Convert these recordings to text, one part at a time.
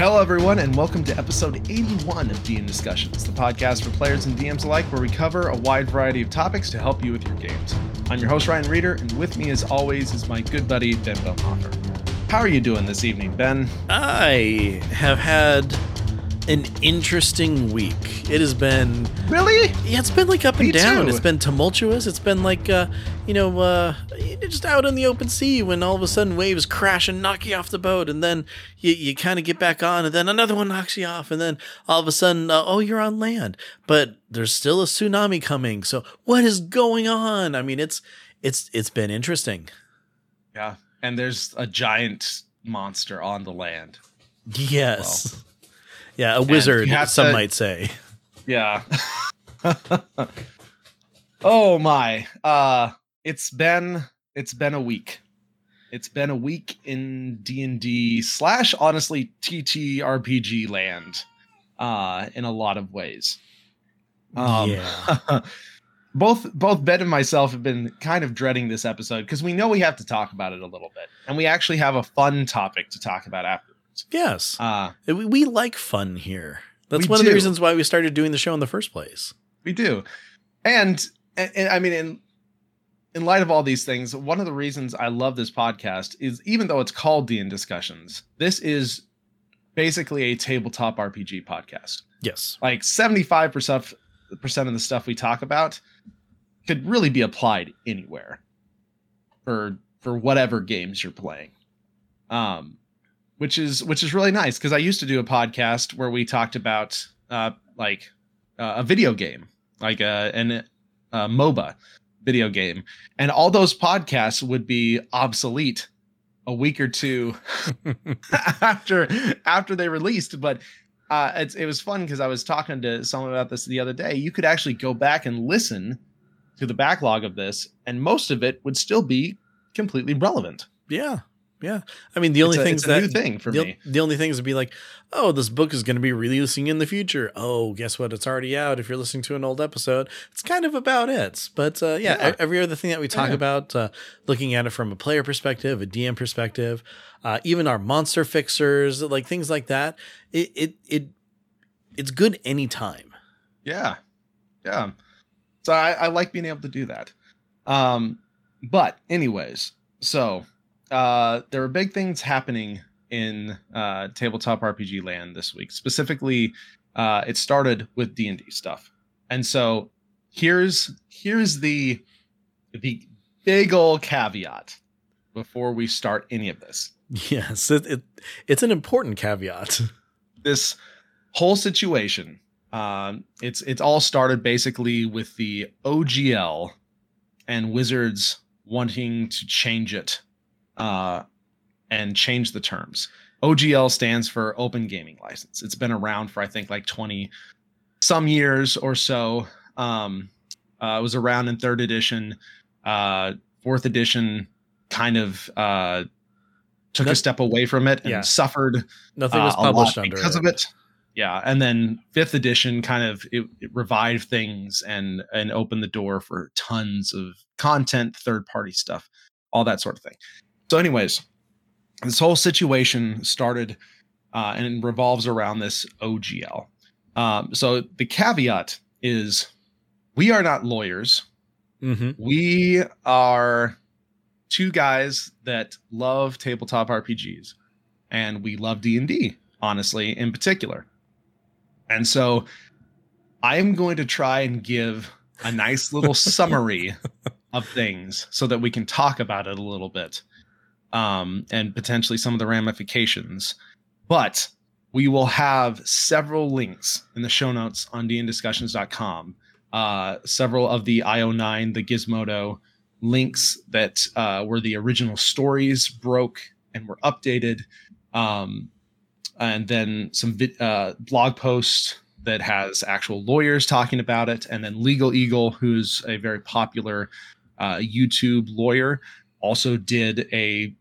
Hello, everyone, and welcome to episode 81 of DM Discussions, the podcast for players and DMs alike, where we cover a wide variety of topics to help you with your games. I'm your host, Ryan Reeder, and with me, as always, is my good buddy, Ben Belhofer. How are you doing this evening, Ben? I have had an interesting week. It has been Really? yeah, it's been like up and Me down. too. It's been tumultuous. It's been like uh, you know, uh, just out in the open sea when all of a sudden waves crash and knock you off the boat, and then you, you kind of get back on, and then another one knocks you off, and then all of a sudden, uh, oh, you're on land, but there's still a tsunami coming. So what is going on? I mean, it's it's it's been interesting. Yeah. And there's a giant monster on the land. Yes. Yeah, a wizard, some to- might say. Yeah. oh my. Uh it's been it's been a week. It's been a week in D&D slash honestly TTRPG land uh in a lot of ways. Um yeah. both both Ben and myself have been kind of dreading this episode because we know we have to talk about it a little bit. And we actually have a fun topic to talk about Yes. Uh We, we like fun here. That's one of the reasons why we started doing the show in the first place. We do, and, and, and I mean, in in light of all these things, one of the reasons I love this podcast is even though it's called D and Discussions, this is basically a tabletop RPG podcast. Yes. Like seventy five percent percent of the stuff we talk about could really be applied anywhere for for whatever games you're playing. Um, which is which is really nice because I used to do a podcast where we talked about uh like uh, a video game, like a an a MOBA video game, and all those podcasts would be obsolete a week or two after after they released. But uh, it's, it was fun because I was talking to someone about this the other day. You could actually go back and listen to the backlog of this, and most of it would still be completely relevant. Yeah. Yeah. I mean, the only things it's a that new thing for the, me. the only things would be like, oh, this book is going to be releasing in the future. Oh, guess what? It's already out. If you're listening to an old episode, it's kind of about it. But uh, yeah, Yeah. every other thing that we talk Yeah. about, uh, looking at it from a player perspective, a DM perspective, uh, even our monster fixers, like things like that, it it it it's good anytime. Yeah. Yeah. So I, I like being able to do that. Um, but anyways, so uh there are big things happening in uh tabletop RPG land this week. Specifically, uh it started with D&D stuff. And so here's here's the the big old caveat before we start any of this. Yes, it, it it's an important caveat. this whole situation um it's it's all started basically with the ogl and wizards wanting to change it uh and change the terms ogl stands for open gaming license it's been around for i think like 20 some years or so um uh, it was around in third edition uh fourth edition kind of uh took No- a step away from it and Yeah. suffered Nothing was uh, published under it because it. of it. Yeah, and then fifth edition kind of it, it revived things and and opened the door for tons of content, third party stuff, all that sort of thing. So, anyways, this whole situation started uh, and revolves around this OGL. Um, so the caveat is, we are not lawyers. Mm-hmm. We are two guys that love tabletop RPGs and we love D&D honestly in particular. And so I am going to try and give a nice little summary of things so that we can talk about it a little bit. Um, and potentially some of the ramifications. But we will have several links in the show notes on dndiscussions.com. Uh, several of the IO9, the Gizmodo links that uh, were the original stories broke and were updated. Um, and then some vid- uh, blog posts that has actual lawyers talking about it. And then Legal Eagle, who's a very popular uh, YouTube lawyer, also did a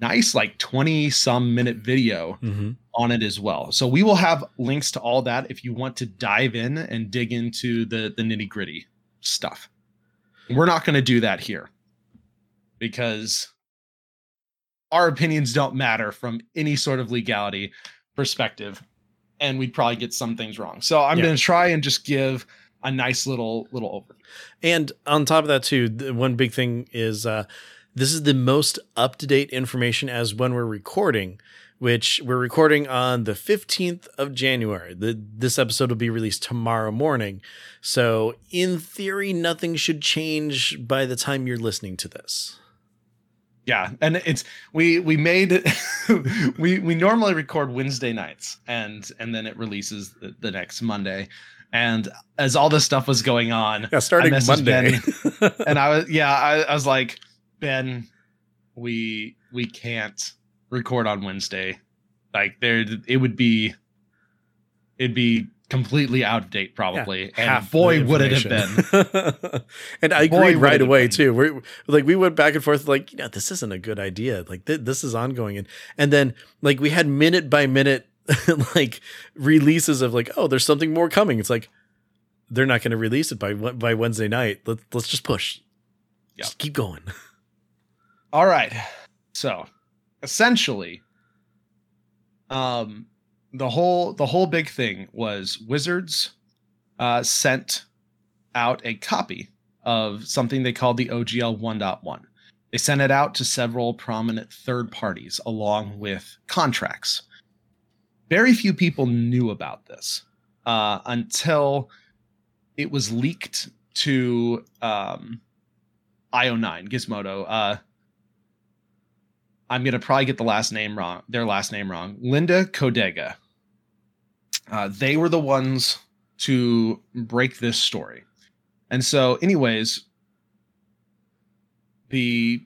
nice, like 20 some minute video Mm-hmm. on it as well. So we will have links to all that if you want to dive in and dig into the the nitty gritty stuff. We're not going to do that here because our opinions don't matter from any sort of legality perspective, and we'd probably get some things wrong. So I'm Yeah. going to try and just give a nice little little overview. And on top of that, too, the one big thing is uh, this is the most up to date information as when we're recording, which we're recording on the 15th of January. The, this episode will be released tomorrow morning. So, in theory, nothing should change by the time you're listening to this. Yeah, and it's we we made we we normally record Wednesday nights and and then it releases the, the next Monday. And as all this stuff was going on, Yeah, starting Monday. and I was yeah, I, I was like, Ben, we we can't record on Wednesday. Like there it would be it'd be completely out of date probably. and boy would it have been. and I Boy, agreed right away been. too. We're like we went back and forth, like, you know, this isn't a good idea. Like th- this is ongoing, and and then like we had minute by minute like releases of like, oh, there's something more coming. It's like they're not going to release it by by Wednesday night. Let, let's just push. Yeah. Just keep going. All right. So, essentially, um, the whole the whole big thing was Wizards uh, sent out a copy of something they called the OGL 1.1. They sent it out to several prominent third parties along with contracts. Very few people knew about this uh, until it was leaked to um, IO9 Gizmodo. Uh, I'm gonna probably get the last name wrong, their last name wrong. Linda Codega. Uh, they were the ones to break this story, and so, anyways, the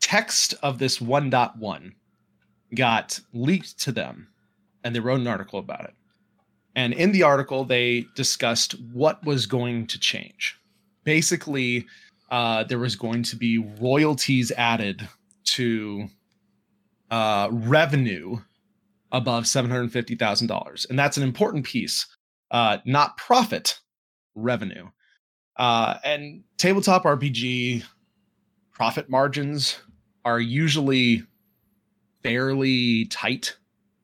text of this 1.1 got leaked to them, and they wrote an article about it. And in the article, they discussed what was going to change. Basically, uh, there was going to be royalties added to uh, revenue above $750,000. And that's an important piece, uh, not profit revenue. Uh, and tabletop RPG profit margins are usually fairly tight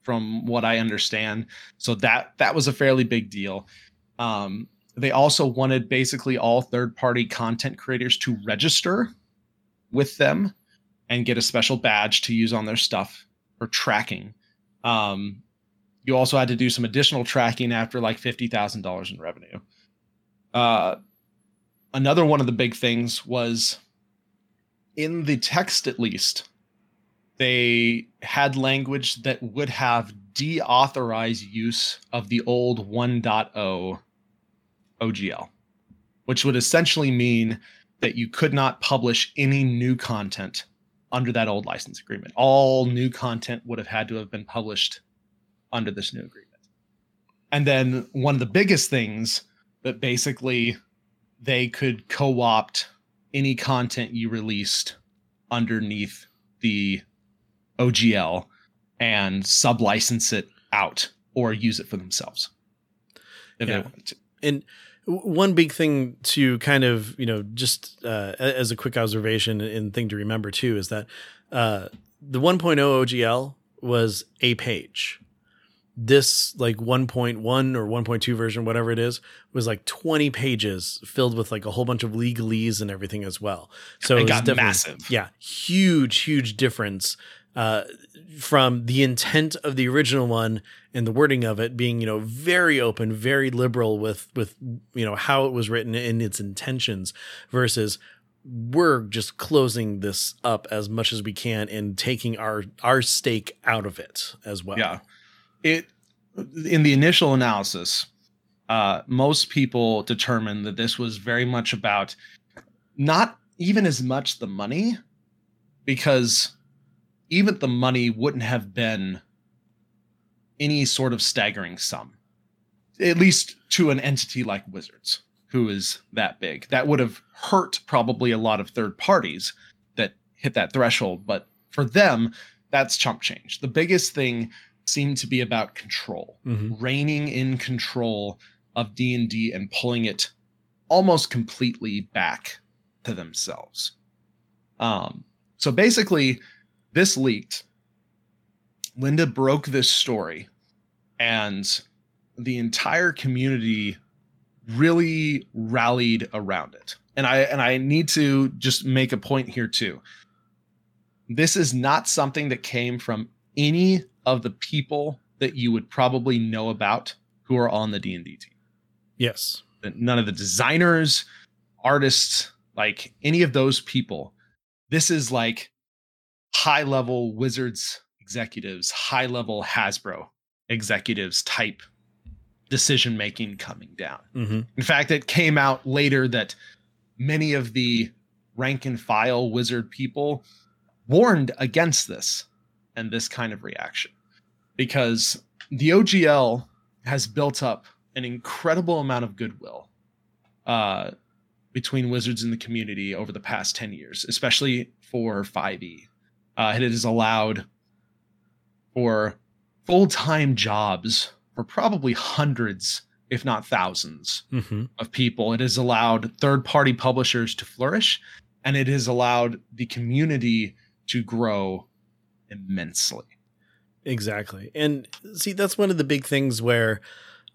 from what I understand. So that that was a fairly big deal. Um, they also wanted basically all third party content creators to register with them and get a special badge to use on their stuff for tracking. Um, you also had to do some additional tracking after like fifty thousand dollars in revenue. Uh, another one of the big things was in the text, at least, they had language that would have deauthorized use of the old 1.0 OGL, which would essentially mean that you could not publish any new content under that old license agreement. All new content would have had to have been published under this new agreement. And then one of the biggest things that basically they could co opt any content you released underneath the OGL and sublicense it out or use it for themselves if Yeah. they wanted to. And one big thing to kind of, you know, just uh, as a quick observation and thing to remember too is that uh, the 1.0 OGL was a page. This like 1.1 or 1.2 version, whatever it is, was like 20 pages filled with like a whole bunch of legalese and everything as well. So It was got massive. Yeah, huge, huge difference from the intent of the original one and the wording of it being, you know, very open, very liberal with with you know how it was written and its intentions, versus we're just closing this up as much as we can and taking our our stake out of it as well. Yeah. It in the initial analysis, uh, most people determined that this was very much about not even as much the money, because even the money wouldn't have been any sort of staggering sum, at least to an entity like Wizards, who is that big. That would have hurt probably a lot of third parties that hit that threshold, but for them, that's chump change. The biggest thing seemed to be about control, Mhm. reining in control of D&D and pulling it almost completely back to themselves. Um, so basically, this leaked. Linda broke this story and the entire community really rallied around it. And I and I need to just make a point here too. This is not something that came from any of the people that you would probably know about who are on the D&D team. Yes. None of the designers, artists, like any of those people. This is like high level Wizards executives, high level Hasbro executives type decision making coming down. Mm-hmm. In fact, it came out later that many of the rank and file wizard people warned against this and this kind of reaction because the OGL has built up an incredible amount of goodwill uh, between wizards and the community over the past 10 years, especially for 5e. Uh, it has allowed for full time jobs for probably hundreds, if not 1000s mm-hmm. of people. It has allowed third party publishers to flourish and it has allowed the community to grow immensely. Exactly. And see, that's one of the big things where,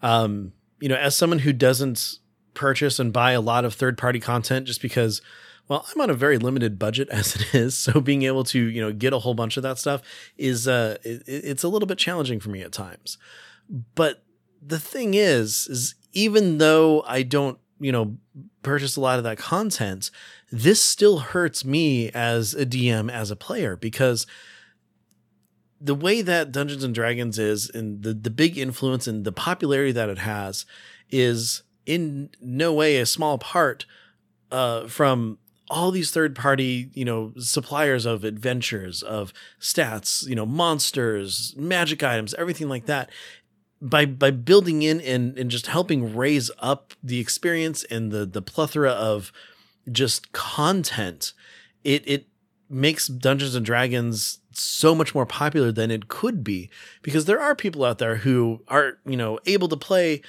um, you know, as someone who doesn't purchase and buy a lot of third party content just because, well, I'm on a very limited budget as it is. So being able to, you know, get a whole bunch of that stuff is, uh, it, it's a little bit challenging for me at times. But the thing is, is even though I don't, you know, purchase a lot of that content, this still hurts me as a DM, as a player, because the way that Dungeons and Dragons is and the, the big influence and the popularity that it has is in no way a small part uh, from all these third party, you know, suppliers of adventures, of stats, you know, monsters, magic items, everything like that. By by building in and, and just helping raise up the experience and the the plethora of just content, it it makes Dungeons and Dragons so much more popular than it could be because there are people out there who are, you know, able to play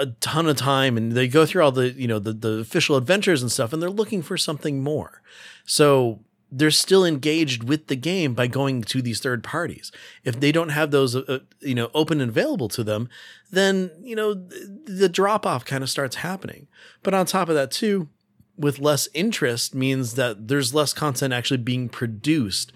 a ton of time and they go through all the, you know, the the official adventures and stuff and they're looking for something more. So they're still engaged with the game by going to these third parties. If they don't have those, uh, you know, open and available to them, then you know the, the drop off kind of starts happening. But on top of that, too, with less interest means that there's less content actually being produced,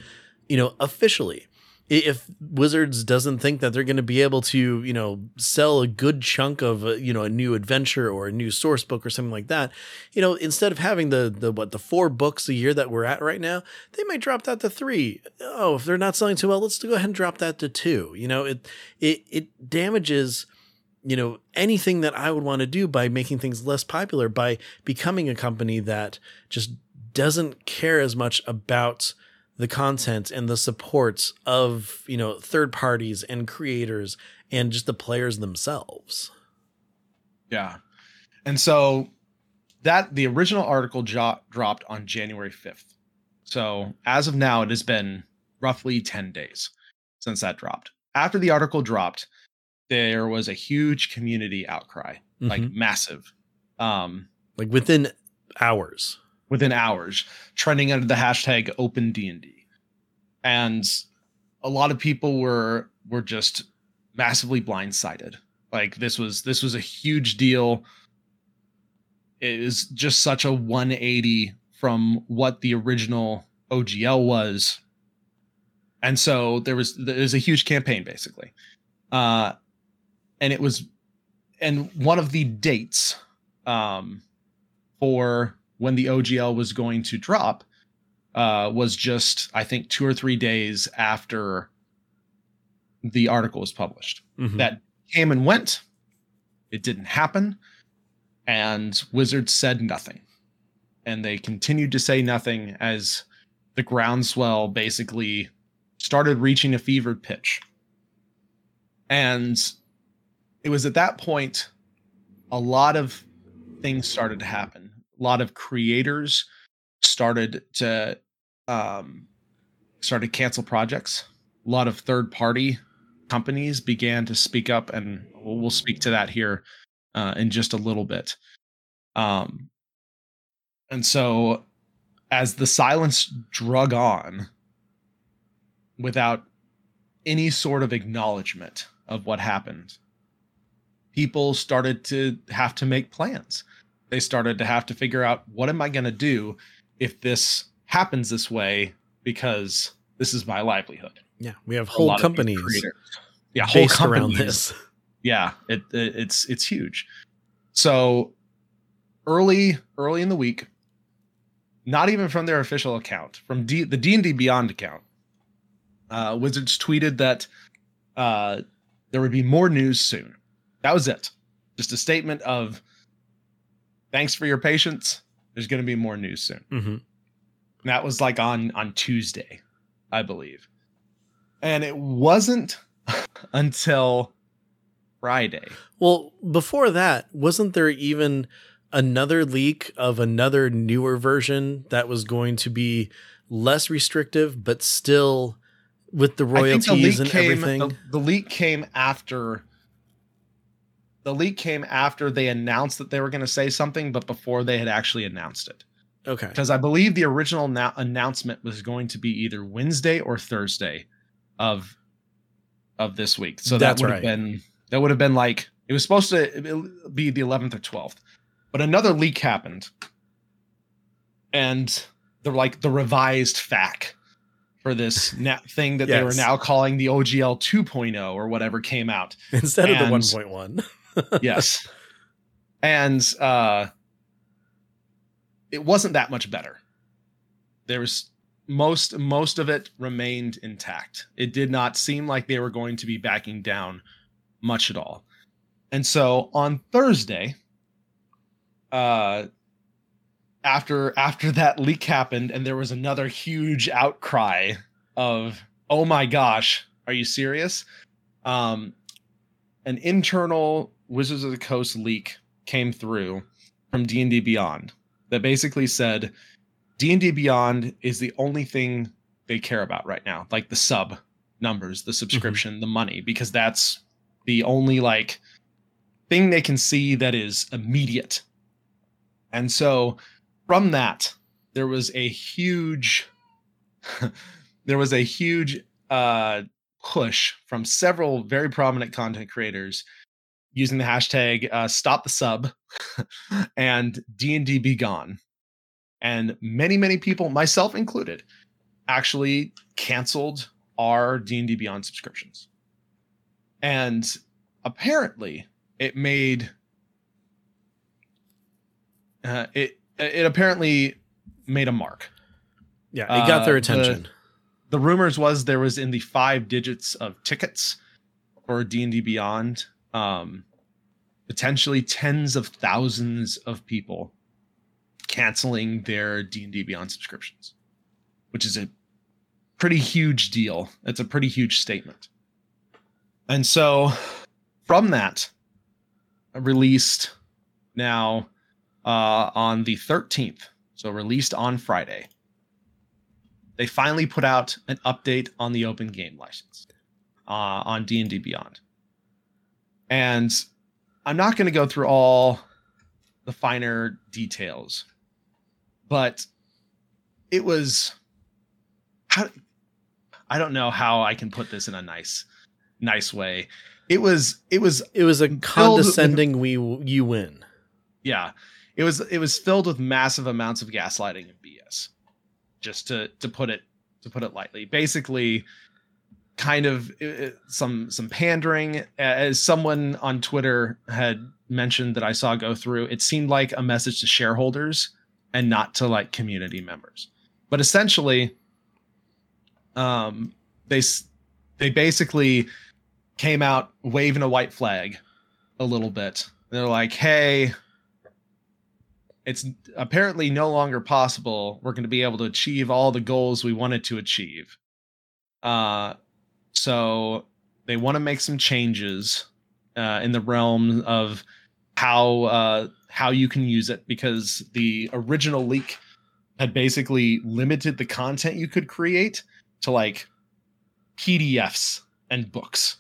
you know, officially. If Wizards doesn't think that they're going to be able to, you know, sell a good chunk of, a, you know, a new adventure or a new source book or something like that, you know, instead of having the the what the four books a year that we're at right now, they might drop that to three. Oh, if they're not selling too well, let's go ahead and drop that to two. You know, it it it damages you know anything that I would want to do by making things less popular by becoming a company that just doesn't care as much about the content and the supports of you know third parties and creators and just the players themselves. Yeah. And so that the original article jo- dropped on january 5th so as of now it has been roughly 10 days since that dropped. After the article dropped there was a huge community outcry mm-hmm. like massive um like within hours within hours trending under the hashtag open d&d and a lot of people were were just massively blindsided. Like this was this was a huge deal. It is just such a 180 from what the original ogl was. And so there was there was a huge campaign basically. Uh and it was and one of the dates um for when the OGL was going to drop uh was just I think 2 or 3 days after the article was published. Mm-hmm. That came and went. It didn't happen and Wizards said nothing. And they continued to say nothing as the groundswell basically started reaching a fevered pitch. And it was at that point a lot of things started to happen. A lot of creators started to um, started cancel projects. A lot of third party companies began to speak up, and we'll speak to that here uh, in just a little bit. Um, and so, as the silence drug on, without any sort of acknowledgement of what happened, people started to have to make plans. They started to have to figure out what am I going to do if this happens this way because this is my livelihood. Yeah, we have whole companies. Yeah, whole companies around this. Yeah, it, it it's it's huge. So early early in the week, not even from their official account, from D, the D and D Beyond account, uh, Wizards tweeted that uh, there would be more news soon. That was it. Just a statement of thanks for your patience. There's going to be more news soon. Mm-hmm. That was like on on Tuesday, I believe, and it wasn't until Friday. Well, before that, wasn't there even another leak of another newer version that was going to be less restrictive, but still with the royalties the and came, everything? The, the leak came after the leak came after they announced that they were going to say something, but before they had actually announced it. Okay. Because I believe the original na- announcement was going to be either Wednesday or Thursday of of this week. So That's that would right. have been that would have been like it was supposed to be the 11th or 12th. But another leak happened. And the like the revised FAQ for this na- thing that they were now calling the OGL 2.0 or whatever came out Instead of the 1.1. yes. And uh it wasn't that much better. There was most most of it remained intact. It did not seem like they were going to be backing down much at all. And so on Thursday, uh after after that leak happened and there was another huge outcry of oh my gosh, are you serious? Um an internal Wizards of the Coast leak came through from D&D Beyond that basically said D&D Beyond is the only thing they care about right now, like the sub numbers, the subscription, the money because that's the only like thing they can see that is immediate. And so from that there was a huge there was a huge uh push from several very prominent content creators using the hashtag uh, stop the sub and d&d be gone. And many many people myself included actually canceled our d&d beyond subscriptions. And apparently it made uh, it it apparently made a mark. Yeah, it got their Uh, the- attention. the rumors was there was in the five digits of tickets for D&D Beyond um potentially tens of thousands of people canceling their D&D Beyond subscriptions which is a pretty huge deal it's a pretty huge statement and so from that released now uh on the 13th so released on Friday they finally put out an update on the open game license uh, on D&D Beyond. And I'm not going to go through all the finer details, but it was how I don't know how I can put this in a nice nice way. It was it was It was a with- condescending we you win. yeah it was it was filled with massive amounts of gaslighting and bs just to to put it to put it lightly basically kind of uh, some some pandering. As someone on twitter had mentioned that i saw go through it seemed like a message to shareholders and not to like community members. But essentially um they they basically came out waving a white flag a little bit. They're like hey it's apparently no longer possible. We're going to be able to achieve all the goals we wanted to achieve. Uh so they want to make some changes uh, in the realm of how uh, how you can use it because the original leak had basically limited the content you could create to like PDFs and books.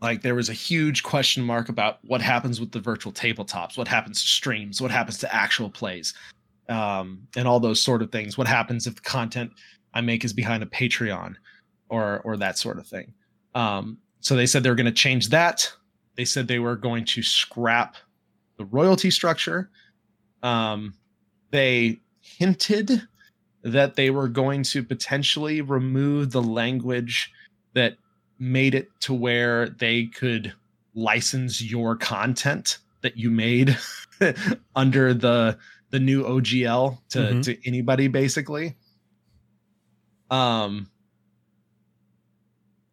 Like there was a huge question mark about what happens with the virtual tabletops, what happens to streams, what happens to actual plays, um, and all those sort of things. What happens if the content I make is behind a Patreon, or or that sort of thing. Um, so they said they were going to change that. They said they were going to scrap the royalty structure. Um, they hinted that they were going to potentially remove the language that made it to where they could license your content that you made under the the new OGL to Mm-hmm. to anybody basically. Um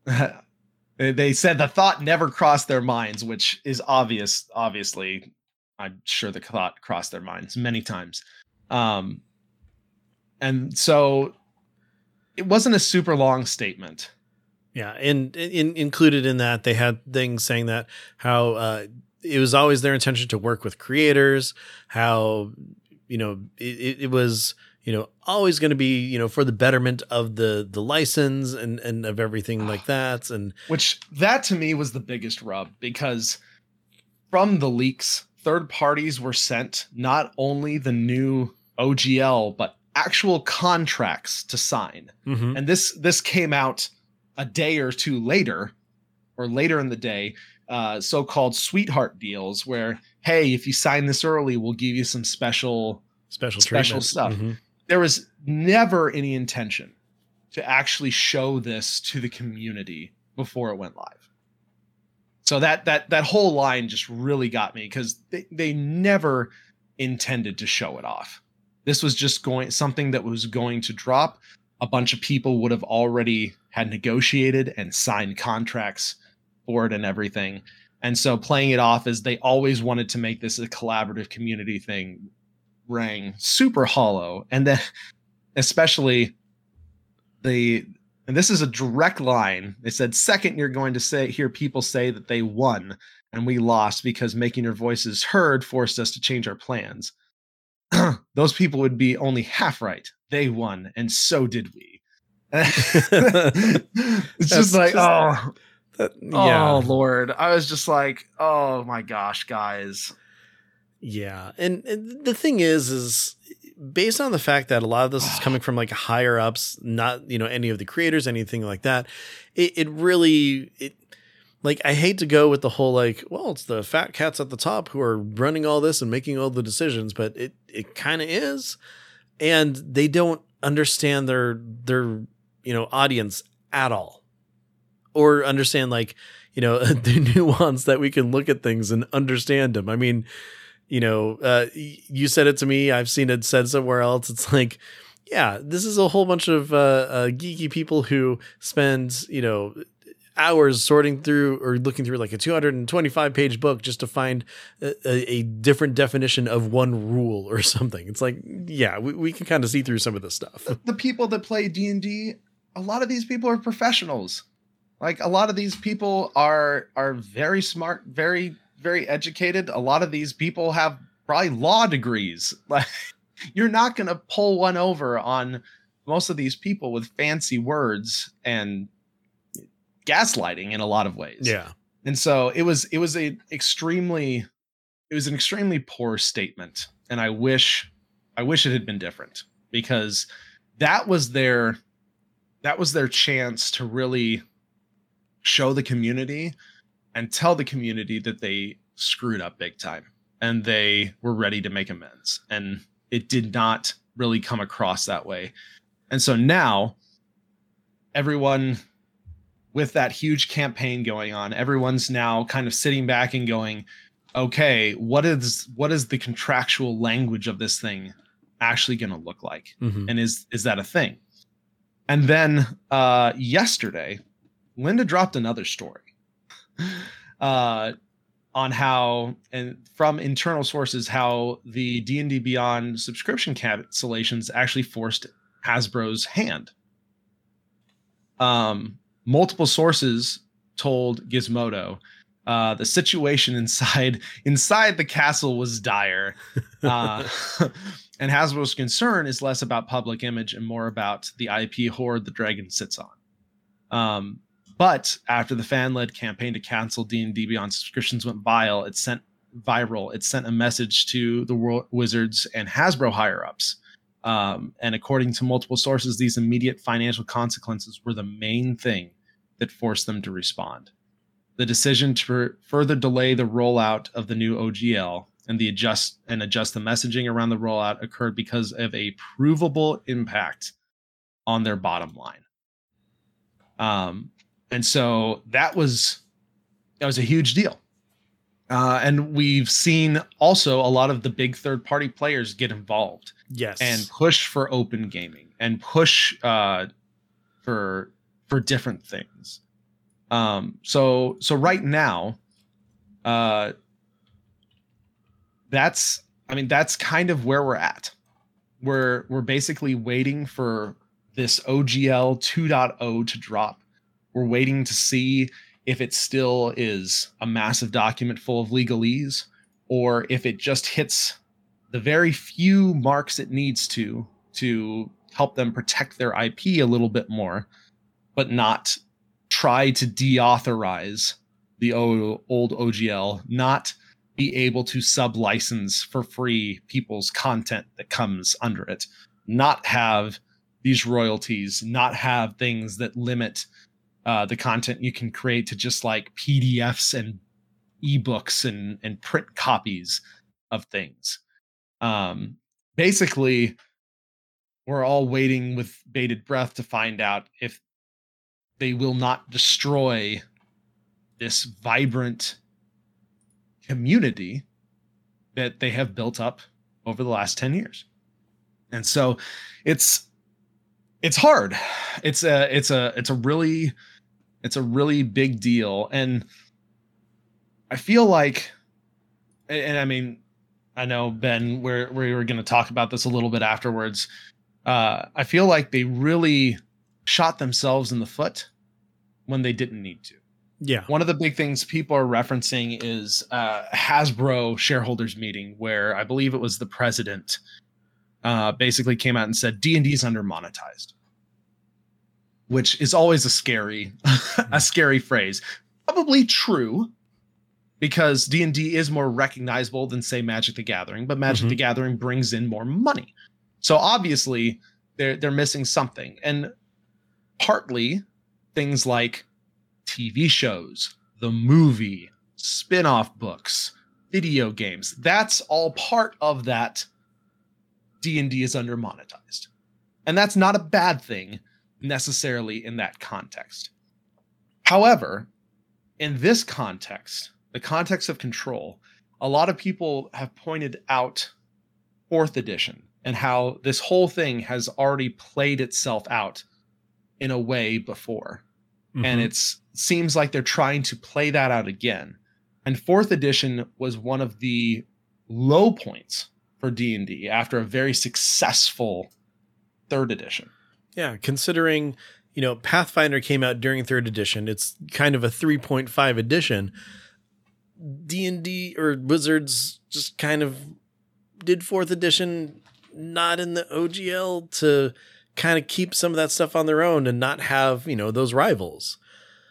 they- said the thought never crossed their minds, which is obvious obviously. I'm sure the thought crossed their minds many times. Um and so it wasn't a super long statement. Yeah, and in, included in that, they had things saying that how uh, it was always their intention to work with creators. How you know it, it was you know always going to be you know for the betterment of the the license and and of everything like that. And which that to me was the biggest rub because from the leaks third parties were sent not only the new ogl but actual contracts to sign Mhm. and this this came out a day or two later or later in the day uh, so-called sweetheart deals where hey if you sign this early we'll give you some special special special treatment. stuff. Mhm. There was never any intention to actually show this to the community before it went live. So that that that whole line just really got me because they, they never intended to show it off. This was just going something that was going to drop. A bunch of people would have already had negotiated and signed contracts for it and everything. And so playing it off as they always wanted to make this a collaborative community thing rang super hollow. And then especially the and this is a direct line. They said, second, you're going to say hear people say that they won and we lost because making your voices heard forced us to change our plans. Those people would be only half right. They won, and so did we. it's just like, just- oh, That- oh Lord. I was just like, oh my gosh, guys. Yeah, and, and the thing is, is based on the fact that a lot of this is coming from like higher ups, not you know any of the creators, anything like that. It, it really it like I hate to go with the whole like, well, it's the fat cats at the top who are running all this and making all the decisions, but it it kind of is, and they don't understand their their you know audience at all, or understand like you know the nuance that we can look at things and understand them. I mean you know, uh, you said it to me. I've seen it said somewhere else. It's like, yeah, this is a whole bunch of uh, uh, geeky people who spend, you know, hours sorting through or looking through like a 225 page book just to find a, a, different definition of one rule or something. It's like, yeah, we, we can kind of see through some of this stuff. the people that play D&D, a lot of these people are professionals. Like a lot of these people are are very smart, very very educated. A lot of these people have probably law degrees. Like you're not going to pull one over on most of these people with fancy words and gaslighting in a lot of ways. Yeah. And so it was it was a extremely it was an extremely poor statement and I wish I wish it had been different because that was their that was their chance to really show the community and tell the community that they screwed up big time and they were ready to make amends and it did not really come across that way. And so now everyone with that huge campaign going on, everyone's now kind of sitting back and going, okay, what is what is the contractual language of this thing actually going to look like? Mhm. And is is that a thing? And then uh yesterday, Linda dropped another story. Uh on how and from internal sources how the D&D Beyond subscription cancellations actually forced Hasbro's hand. Um multiple sources told Gizmodo uh, the situation inside inside the castle was dire, uh, and Hasbro's concern is less about public image and more about the IP hoard the dragon sits on. Um, but after the fan-led campaign to cancel D&D Beyond subscriptions went viral, it sent viral. It sent a message to the world wizards and Hasbro higher ups Um, and according to multiple sources, these immediate financial consequences were the main thing that forced them to respond. The decision to further delay the rollout of the new OGL and the adjust and adjust the messaging around the rollout occurred because of a provable impact on their bottom line. Um, and so that was that was a huge deal. Uh, and we've seen also a lot of the big third party players get involved Yes. and push for open gaming and push uh, for for different things. Um, so so right now, uh, that's I mean that's kind of where we're at. We're we're basically waiting for this OGL 2.0 to drop. We're waiting to see if it still is a massive document full of legalese or if it just hits the very few marks it needs to to help them protect their IP a little bit more, but not try to deauthorize the old OGL, not be able to sub license for free people's content that comes under it, not have these royalties, not have things that limit uh, the content you can create to just like PDFs and ebooks and, and print copies of things. Um basically we're all waiting with bated breath to find out if they will not destroy this vibrant community that they have built up over the last 10 years. And so it's it's hard it's a it's a it's a really it's a really big deal and i feel like and, and i mean I know Ben, we're we were going to talk about this a little bit afterwards. Uh, I feel like they really shot themselves in the foot when they didn't need to. yeah. One of the big things people are referencing is uh, Hasbro shareholders meeting, where I believe it was the president uh, basically came out and said D and D is under monetized, which is always a scary, a scary phrase. Probably true, because D&D is more recognizable than say Magic the Gathering, but Magic Mhm. the Gathering brings in more money. So obviously they're they're missing something. And partly things like TV shows, the movie, spin-off books, video games, that's all part of that D&D is under monetized. And that's not a bad thing necessarily in that context. However, in this context, the context of control, a lot of people have pointed out fourth edition and how this whole thing has already played itself out in a way before. And Mhm. it's seems like they're trying to play that out again. And fourth edition was one of the low points for D&D after a very successful third edition. Yeah, considering you know Pathfinder came out during third edition, it's kind of a 3.5 edition. D&D or Wizards just kind of did fourth edition not in the OGL to kind of keep some of that stuff on their own and not have, you know, those rivals.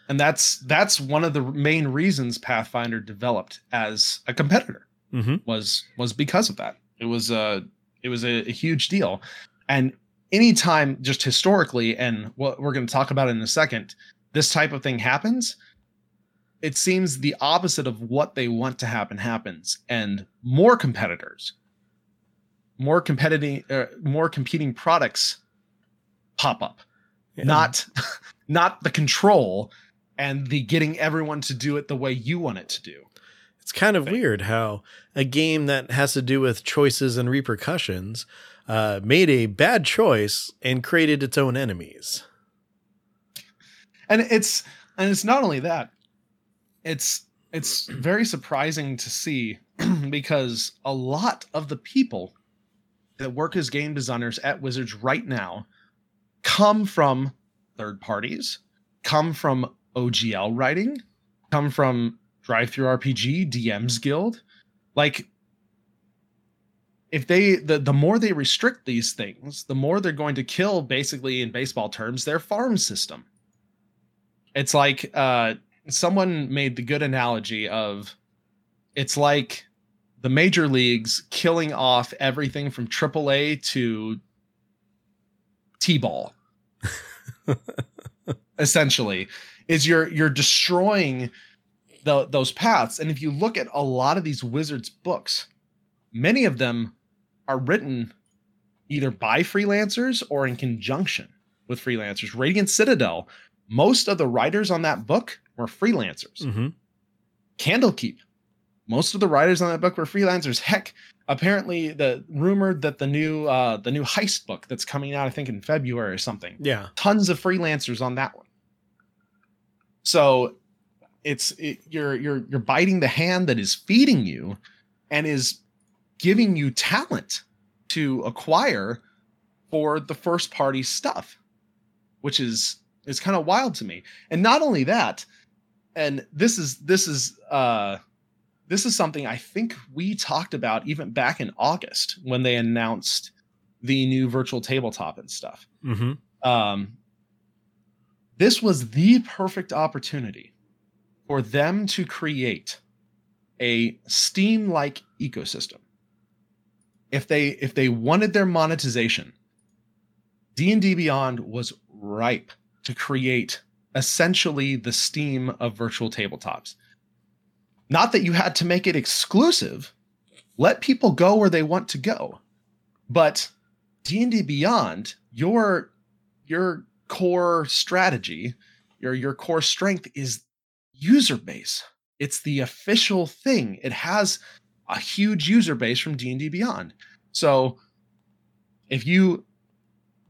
And that's that's one of the main reasons Pathfinder developed as a competitor. Mm-hmm. was was because of that. It was a it was a, a huge deal, and anytime just historically, and what we're going to talk about in a second, this type of thing happens. It seems the opposite of what they want to happen happens, and more competitors, more competing, uh, more competing products pop up. Not not the control and the getting everyone to do it the way you want it to do. It's kind of weird how a game that has to do with choices and repercussions uh, made a bad choice and created its own enemies. and it's and it's not only that it's it's very surprising to see because a lot of the people that work as game designers at wizards right now come from third parties come from ogl writing come from DriveThruRPG dms guild. Like if they the, the more they restrict these things the more they're going to kill basically in baseball terms their farm system. It's like uh someone made the good analogy of it's like the major leagues killing off everything from AAA to t-ball. Essentially is you're you're destroying the, those paths and if you look at a lot of these wizards books many of them are written either by freelancers or in conjunction with freelancers radiant citadel most of the writers on that book were freelancers Mm-hmm. candlekeep most of the writers on that book were freelancers heck apparently the rumored that the new uh the new heist book that's coming out i think in february or something Yeah. tons of freelancers on that one. So it's it, you're you're you're biting the hand that is feeding you and is giving you talent to acquire for the first party stuff, which is is kind of wild to me. And not only that, and this is this is uh this is something I think we talked about even back in August when they announced the new virtual tabletop and stuff Mm-hmm. um, this was the perfect opportunity for them to create a steam like ecosystem. If they if they wanted their monetization d&d beyond was ripe to create essentially the steam of virtual tabletops. Not that you had to make it exclusive let people go where they want to go but d&d beyond your your core strategy, your your core strength is user base. It's the official thing. It has a huge user base from D&D Beyond. So if you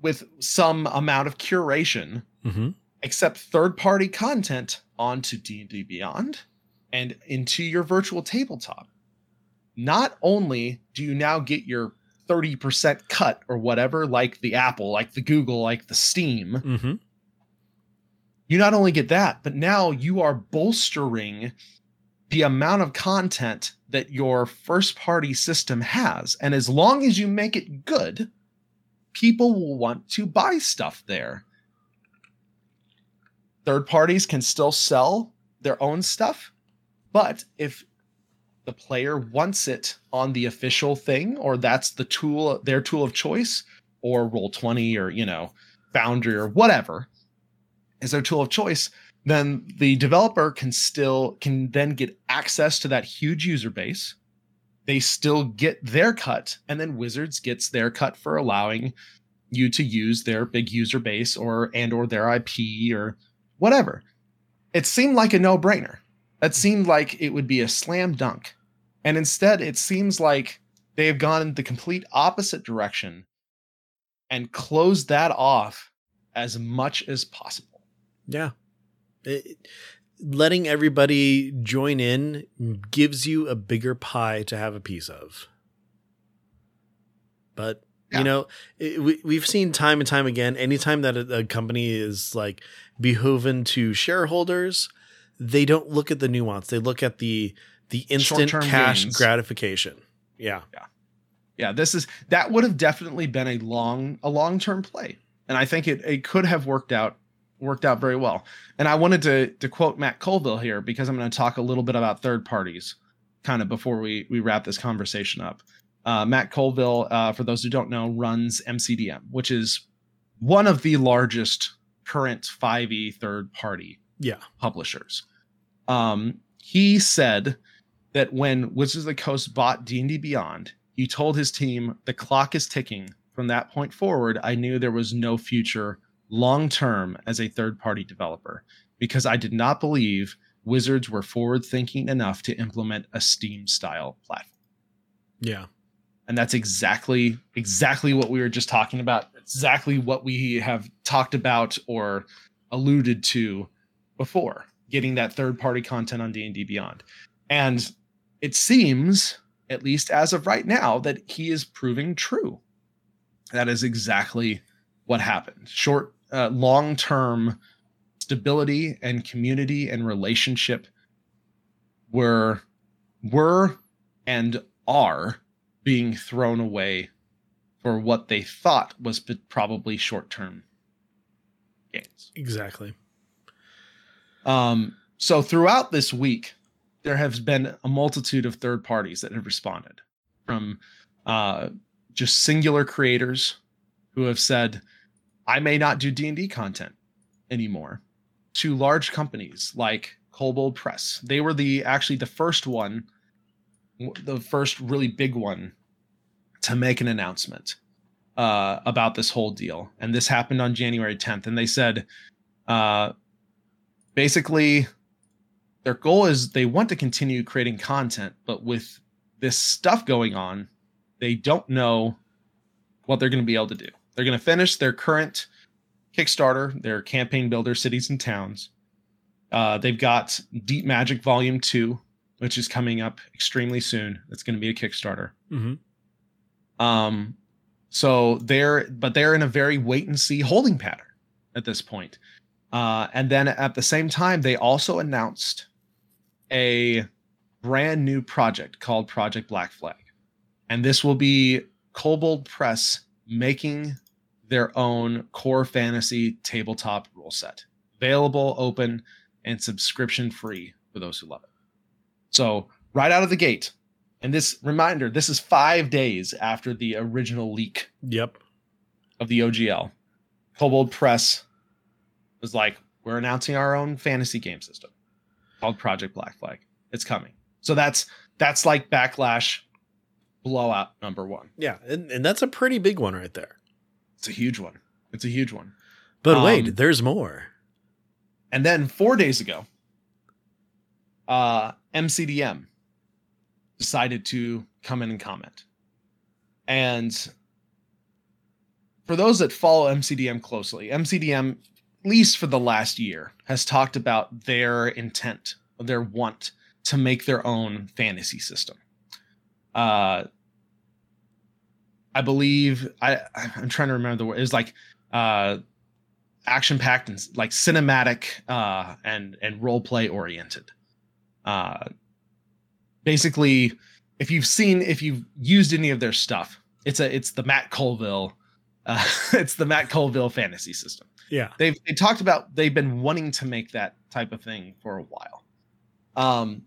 with some amount of curation Mm-hmm. accept third-party content onto D&D Beyond and into your virtual tabletop, not only do you now get your 30% cut or whatever, like the Apple, like the Google, like the Steam, Mm-hmm. You not only get that, but now you are bolstering the amount of content that your first party system has. And as long as you make it good, people will want to buy stuff there. Third parties can still sell their own stuff, but if the player wants it on the official thing, or that's the tool, their tool of choice, or Roll20 or, you know, Foundry or whatever, is their tool of choice, then the developer can still can then get access to that huge user base. They still get their cut, and then Wizards gets their cut for allowing you to use their big user base or and or their IP or whatever. It seemed like a no-brainer. That hmm. seemed like it would be a slam dunk. And instead, it seems like they have gone in the complete opposite direction and closed that off as much as possible. Yeah. It- letting everybody join in gives you a bigger pie to have a piece of. But Yeah. you know, it, we, we've seen time and time again. Anytime that a, a company is like behoven to shareholders, they don't look at the nuance. They look at the the instant Short-term cash gains. gratification. Yeah. yeah Yeah, this is that would have definitely been a long a long-term play and i think it, it could have worked out worked out very well and i wanted to to quote matt colville here because i'm going to talk a little bit about third parties kind of before we we wrap this conversation up uh, matt colville uh, for those who don't know runs mcdm which is one of the largest current 5e third party Yeah. publishers. Um, he said that when Wizards of the Coast bought D&D Beyond, he told his team, "The clock is ticking. From that point forward, I knew there was no future long term as a third-party developer because I did not believe Wizards were forward-thinking enough to implement a Steam-style platform." Yeah. and that's exactly exactly what we were just talking about exactly what we have talked about or alluded to before getting that third party content on d&d beyond and it seems at least as of right now that he is proving true that is exactly what happened short uh, long term stability and community and relationship were were and are being thrown away for what they thought was probably short term gains. Exactly. Um, so throughout this week, there has been a multitude of third parties that have responded from uh, just singular creators who have said, I may not do D&D content anymore to large companies like Kobold Press. They were the actually the first one the first really big one to make an announcement uh, about this whole deal. And this happened on January 10th. And they said uh, basically their goal is they want to continue creating content, but with this stuff going on, they don't know what they're going to be able to do. They're going to finish their current Kickstarter, their campaign builder, cities and towns. Uh, they've got Deep Magic Volume 2, which is coming up extremely soon. It's going to be a Kickstarter. Mm-hmm. Um, so they're, but they're in a very wait and see holding pattern at this point. Uh, and then at the same time, they also announced a brand new project called Project Black Flag. And this will be Kobold Press making their own core fantasy tabletop rule set, available, open, and subscription free for those who love it. So, right out of the gate, and this reminder this is five days after the original leak Yep. of the OGL. Kobold Press was like, we're announcing our own fantasy game system called Project Black Flag. It's coming. So that's that's like backlash blowout number one. Yeah, and, and that's a pretty big one right there. It's a huge one. It's a huge one. But Um, wait, there's more. And then four days ago, uh, MCDM decided to come in and comment. And for those that follow MCDM closely, MCDM, at least for the last year, has talked about their intent, their want to make their own fantasy system. Uh, I believe I I'm trying to remember the word. It was like uh, action packed and like cinematic uh, and and role play oriented. Uh, basically, if you've seen if you've used any of their stuff, it's a it's the Matt Colville, uh, it's the Matt Colville fantasy system. Yeah. They've they talked about they've been wanting to make that type of thing for a while. Um,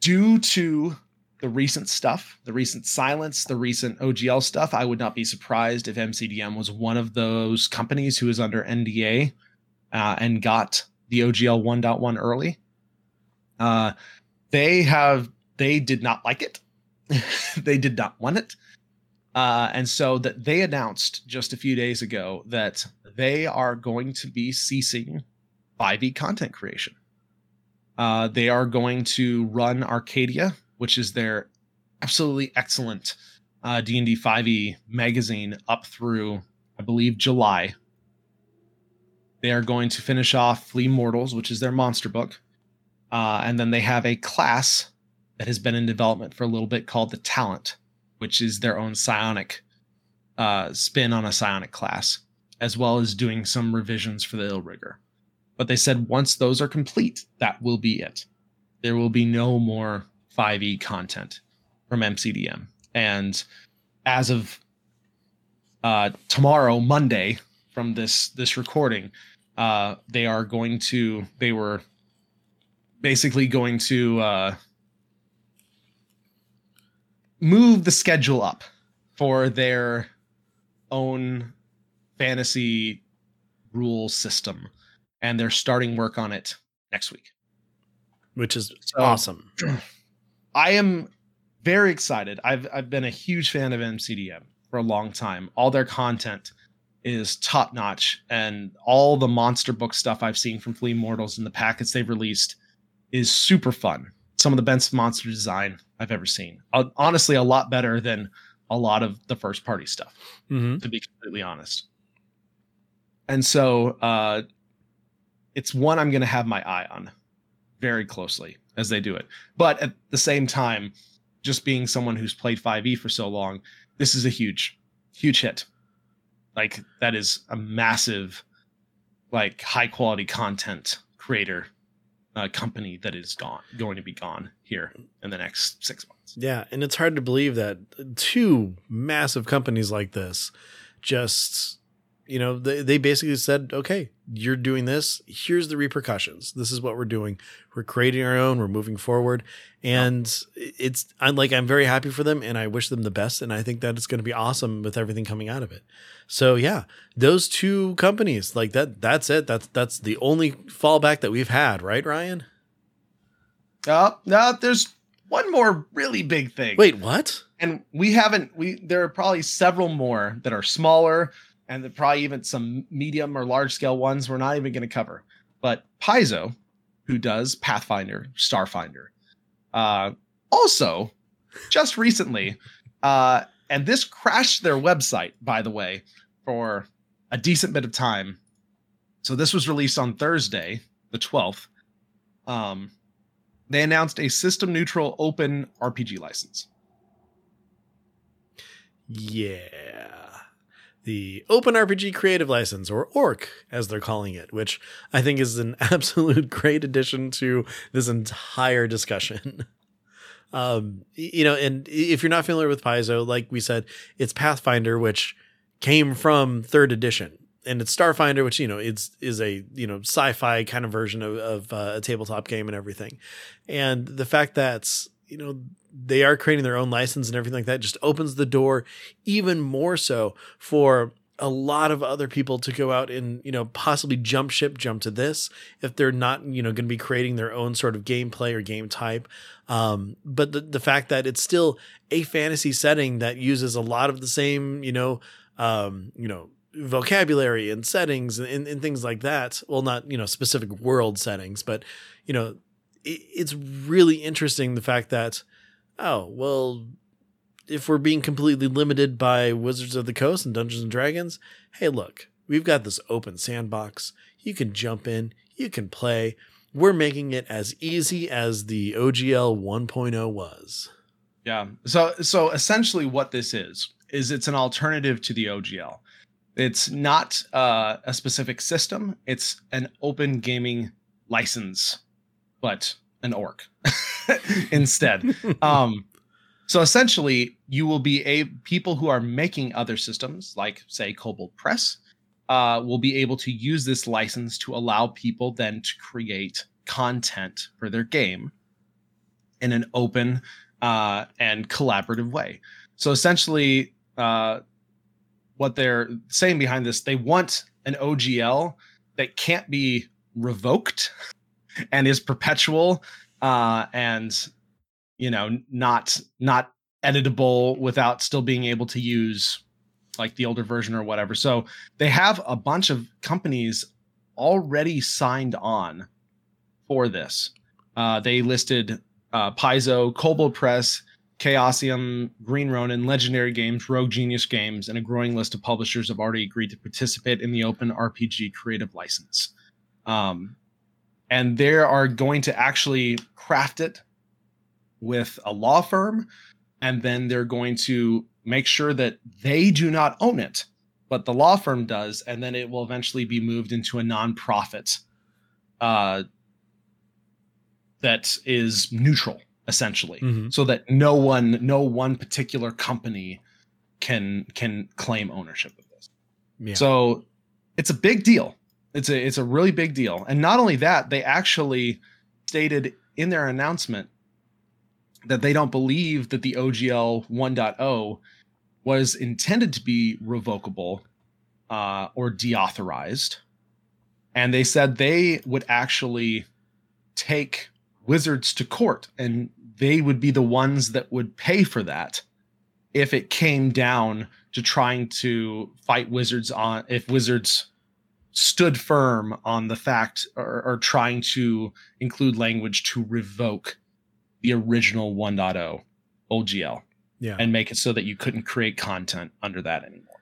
due to the recent stuff, the recent silence, the recent OGL stuff, I would not be surprised if MCDM was one of those companies who is under NDA uh, and got the OGL 1.1 early. Uh, they have they did not like it. they did not want it. Uh, and so that they announced just a few days ago that they are going to be ceasing 5e content creation. Uh, they are going to run Arcadia, which is their absolutely excellent uh, D&D 5e magazine up through, I believe, July. They are going to finish off Flee Mortals, which is their monster book. Uh, and then they have a class that has been in development for a little bit called the Talent, which is their own psionic uh, spin on a psionic class, as well as doing some revisions for the Illrigger. But they said once those are complete, that will be it. There will be no more 5e content from MCDM. And as of uh, tomorrow, Monday, from this this recording, uh, they are going to. They were basically going to uh, move the schedule up for their own fantasy rule system, and they're starting work on it next week. Which is So- awesome. I am very excited. I've I've been a huge fan of MCDM for a long time. All their content is top notch, and all the monster book stuff I've seen from Flee Mortals and the packets they've released is super fun. Some of the best monster design I've ever seen. Uh, honestly, a lot better than a lot of the first party stuff hmm to be completely honest. And so uh it's one I'm going to have my eye on very closely as they do it. But at the same time, just being someone who's played 5e for so long, this is a huge huge hit. Like that is a massive like high quality content creator uh, company that is gone going to be gone here in the next 6 months. Yeah, and it's hard to believe that two massive companies like this just you know, they, they basically said, okay, you're doing this. Here's the repercussions. This is what we're doing. We're creating our own. We're moving forward, and it's I'm like I'm very happy for them, and I wish them the best. And I think that it's going to be awesome with everything coming out of it. So yeah, those two companies like that. That's it. That's that's the only fallback that we've had, right, Ryan? Uh, no, there's one more really big thing. Wait, what? And we haven't. We there are probably several more that are smaller, and probably even some medium or large scale ones we're not even going to cover. But Paizo, who does Pathfinder, Starfinder, uh, also just recently, uh, and this crashed their website, by the way, for a decent bit of time. So this was released on Thursday, the 12th. Um, they announced a system neutral open RPG license. Yeah. The Open RPG Creative License, or ORC, as they're calling it, which I think is an absolute great addition to this entire discussion. um, you know, and if you're not familiar with Paizo, like we said, it's Pathfinder, which came from third edition and it's Starfinder, which you know is is a you know sci-fi kind of version of, of uh, a tabletop game and everything, and the fact that you know they are creating their own license and everything like that just opens the door even more so for a lot of other people to go out and you know possibly jump ship jump to this if they're not you know going to be creating their own sort of gameplay or game type um, but the, the fact that it's still a fantasy setting that uses a lot of the same you know um, you know vocabulary and settings and, and, things like that. Well, not, you know, specific world settings, but, you know, it's really interesting the fact that, oh, well, if we're being completely limited by Wizards of the Coast and Dungeons and Dragons, hey, look, we've got this open sandbox. You can jump in, you can play. We're making it as easy as the OGL 1.0 was. Yeah. So so essentially what this is is it's an alternative to the OGL. It's not uh, a specific system. It's an open gaming license, but an orc instead. um, so essentially, you will be a people who are making other systems, like say Kobold Press, uh, will be able to use this license to allow people then to create content for their game in an open uh, and collaborative way. So essentially, uh, what they're saying behind this. They want an OGL that can't be revoked and is perpetual uh, and you know not not editable without still being able to use like the older version or whatever. So they have a bunch of companies already signed on for this. Uh, they listed uh, Paizo, Press, Chaosium, Green Ronin, Legendary Games, Rogue Genius Games, and a growing list of publishers have already agreed to participate in the Open RPG Creative License. Um, and they are going to actually craft it with a law firm, and then they're going to make sure that they do not own it, but the law firm does, and then it will eventually be moved into a nonprofit uh, that is neutral essentially mm-hmm. so that no one no one particular company can can claim ownership of this yeah. so it's a big deal it's a it's a really big deal. And not only that they actually stated in their announcement that they don't believe that the OGL 1.0 was intended to be revocable uh, or deauthorized. And they said they would actually take wizards to court and they would be the ones that would pay for that if it came down to trying to fight wizards on if wizards stood firm on the fact or, or trying to include language to revoke the original 1.0 OGL yeah. and make it so that you couldn't create content under that anymore.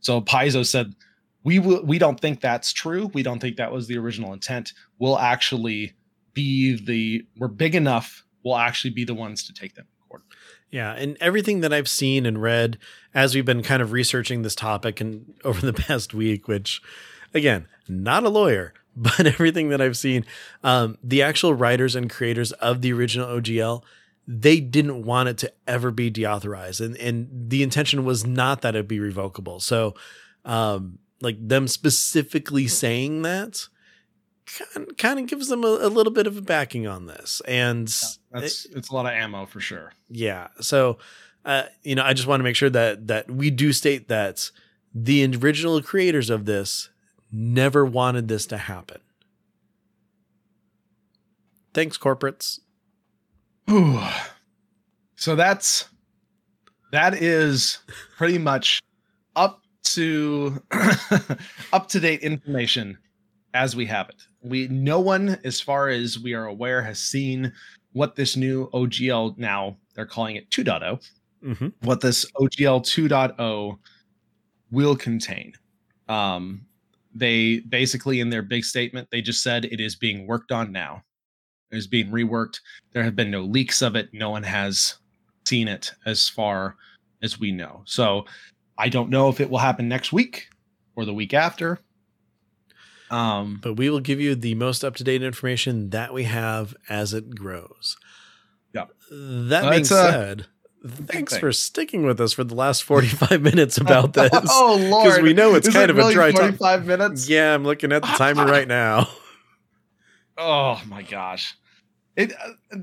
So Paizo said, we will, we don't think that's true. We don't think that was the original intent. We'll actually be the we're big enough We'll actually be the ones to take them. Yeah, and everything that I've seen and read as we've been kind of researching this topic and over the past week, which again, not a lawyer, but everything that I've seen, um, the actual writers and creators of the original OGL, they didn't want it to ever be deauthorized, and and the intention was not that it be revocable. So, um, like them specifically saying that kind, kind of gives them a, a little bit of a backing on this and That's it's a lot of ammo for sure. yeah so uh, you know i just want to make sure that that we do state that the original creators of this never wanted this to happen thanks corporates Whew. So that's that is pretty much up to up to date information as we have it. We no one, as far as we are aware, has seen what this new OGL now they're calling it 2.0, mm-hmm. what this OGL 2.0 will contain. Um, they basically in their big statement they just said it is being worked on now. It is being reworked. There have been no leaks of it. No one has seen it as far as we know. So I don't know if it will happen next week or the week after. Um, but we will give you the most up to date information that we have as it grows. Yep. That Uh, being a said, thanks thing. for sticking with us for the last 45 minutes about this. oh Lord, Because we know it's Is kind it of a dry topic. Forty-five minutes. Yeah, I'm looking at the timer right now. Oh my gosh, it uh,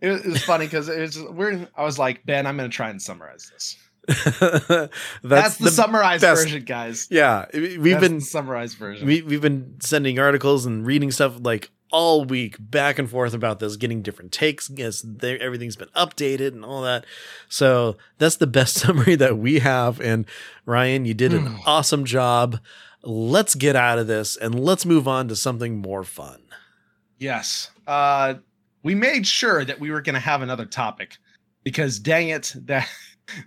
it, was- it was funny because it was we're. I was like Ben, I'm going to try and summarize this. That's, That's, the, summarized best- version, guys. Yeah, we've That's been the summarized version. we, we've been sending articles and reading stuff like all week back and forth about this getting different takes yes everything's been updated and all that. So that's the best summary that we have. And ryan you did an awesome job. Let's get out of this and let's move on to something more fun. Yes. Uh we made sure that we were going to have another topic because dang it that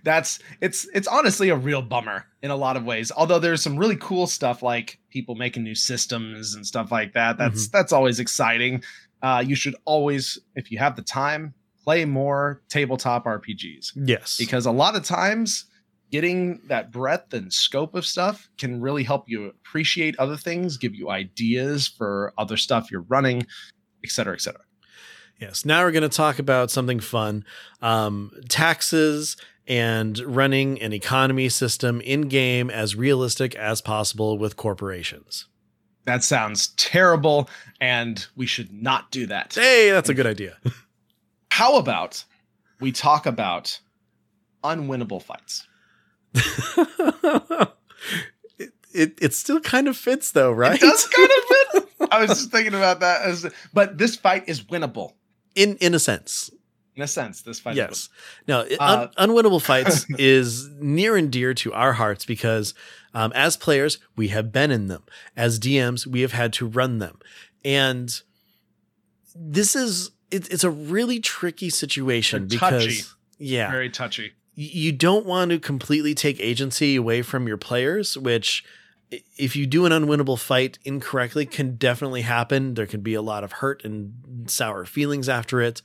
that's it's it's honestly a real bummer in a lot of ways. Although there's some really cool stuff like people making new systems and stuff like that. That's that's always exciting. Uh you should always if you have the time play more tabletop RPGs yes because a lot of times getting that breadth and scope of stuff can really help you appreciate other things, give you ideas for other stuff you're running, et cetera, et cetera. Yes. Now we're going to talk about something fun um, taxes and running an economy system in game as realistic as possible with corporations. That sounds terrible, and we should not do that. Hey, that's a good idea. How about we talk about unwinnable fights? it, it, it still kind of fits, though, right? It does kind of fit. I was just thinking about that but this fight is winnable. In in a sense. In a sense, this fight is Yes. Now, Uh, un- unwinnable fights is near and dear to our hearts because um, as players, we have been in them. As DMs, we have had to run them. And this is, it, it's a really tricky situation because, touchy. yeah, very touchy. you don't want to completely take agency away from your players, which if you do an unwinnable fight incorrectly can definitely happen. There can be a lot of hurt and sour feelings after it.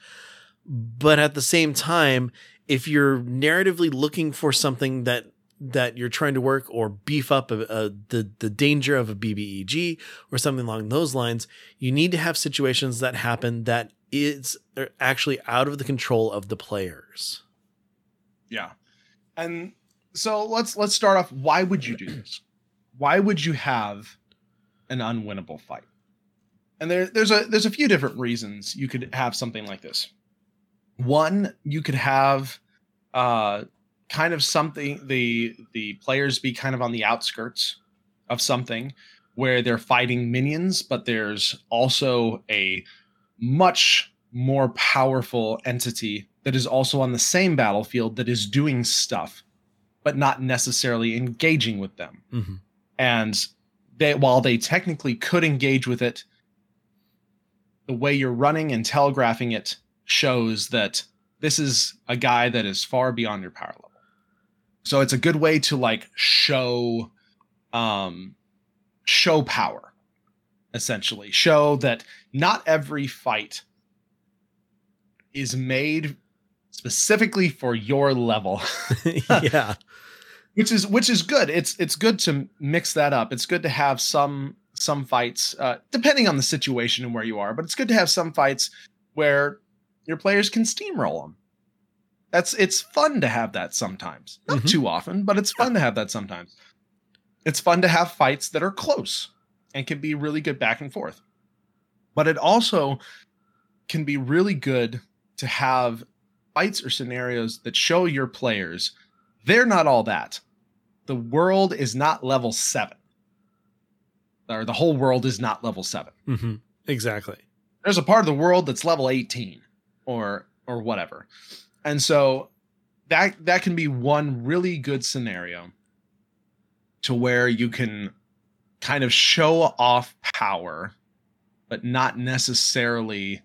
But at the same time, if you're narratively looking for something that that you're trying to work or beef up a, a, the the danger of a BBEG or something along those lines, you need to have situations that happen that is actually out of the control of the players. Yeah. And so let's let's start off. Why would you do this? Why would you have an unwinnable fight? And there, there's a there's a few different reasons you could have something like this. One, you could have uh kind of something the the players be kind of on the outskirts of something where they're fighting minions, but there's also a much more powerful entity that is also on the same battlefield that is doing stuff, but not necessarily engaging with them. Mm-hmm. And they, while they technically could engage with it, the way you're running and telegraphing it shows that this is a guy that is far beyond your power level. So it's a good way to like show um show power essentially. Show that not every fight is made specifically for your level. yeah. Which is which is good it's it's good to mix that up it's good to have some some fights uh depending on the situation and where you are but it's good to have some fights where your players can steamroll them that's it's fun to have that sometimes not Mhm. too often but it's fun to have that sometimes it's fun to have fights that are close and can be really good back and forth. But it also can be really good to have fights or scenarios that show your players they're not all that. The world is not level seven, or the whole world is not level 7 Mm-hmm. Exactly. There's a part of the world that's level 18 or or whatever. And so that that can be one really good scenario to where you can kind of show off power but not necessarily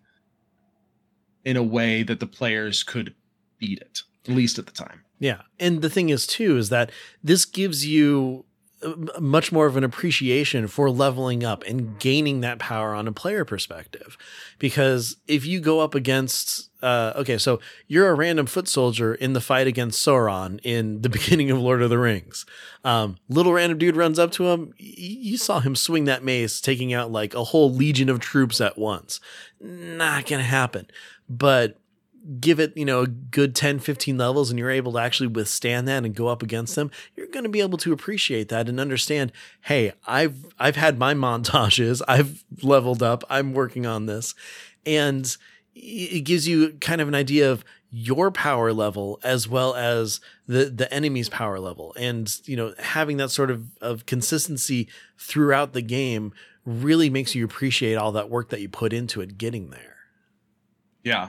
in a way that the players could beat it at least at the time Yeah. And the thing is, too, is that this gives you uh, much more of an appreciation for leveling up and gaining that power on a player perspective. Because if you go up against, uh, okay, so you're a random foot soldier in the fight against Sauron in the beginning of Lord of the Rings. Um, little random dude runs up to him. You saw him swing that mace, taking out like a whole legion of troops at once. Not gonna happen. But give it, you know, a good 10, 15 levels and you're able to actually withstand that and go up against them, you're going to be able to appreciate that and understand, hey, I've I've had my montages, I've leveled up, I'm working on this. And it gives you kind of an idea of your power level as well as the the enemy's power level and you know having that sort of of consistency throughout the game really makes you appreciate all that work that you put into it getting there Yeah.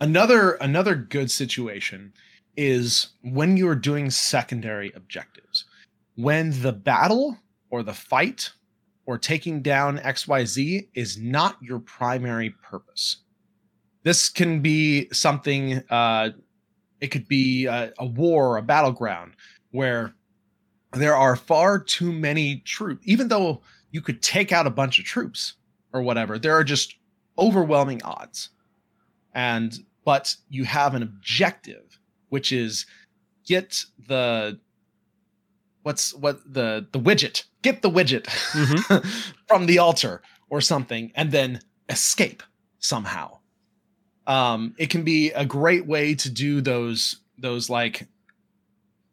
Another another good situation is when you're doing secondary objectives. When the battle or the fight or taking down XYZ is not your primary purpose. This can be something uh it could be a, a war, a battleground where there are far too many troops even though you could take out a bunch of troops or whatever. There are just overwhelming odds and but you have an objective which is get the what's what the the widget get the widget from the altar or something and then escape somehow. Um it can be a great way to do those those like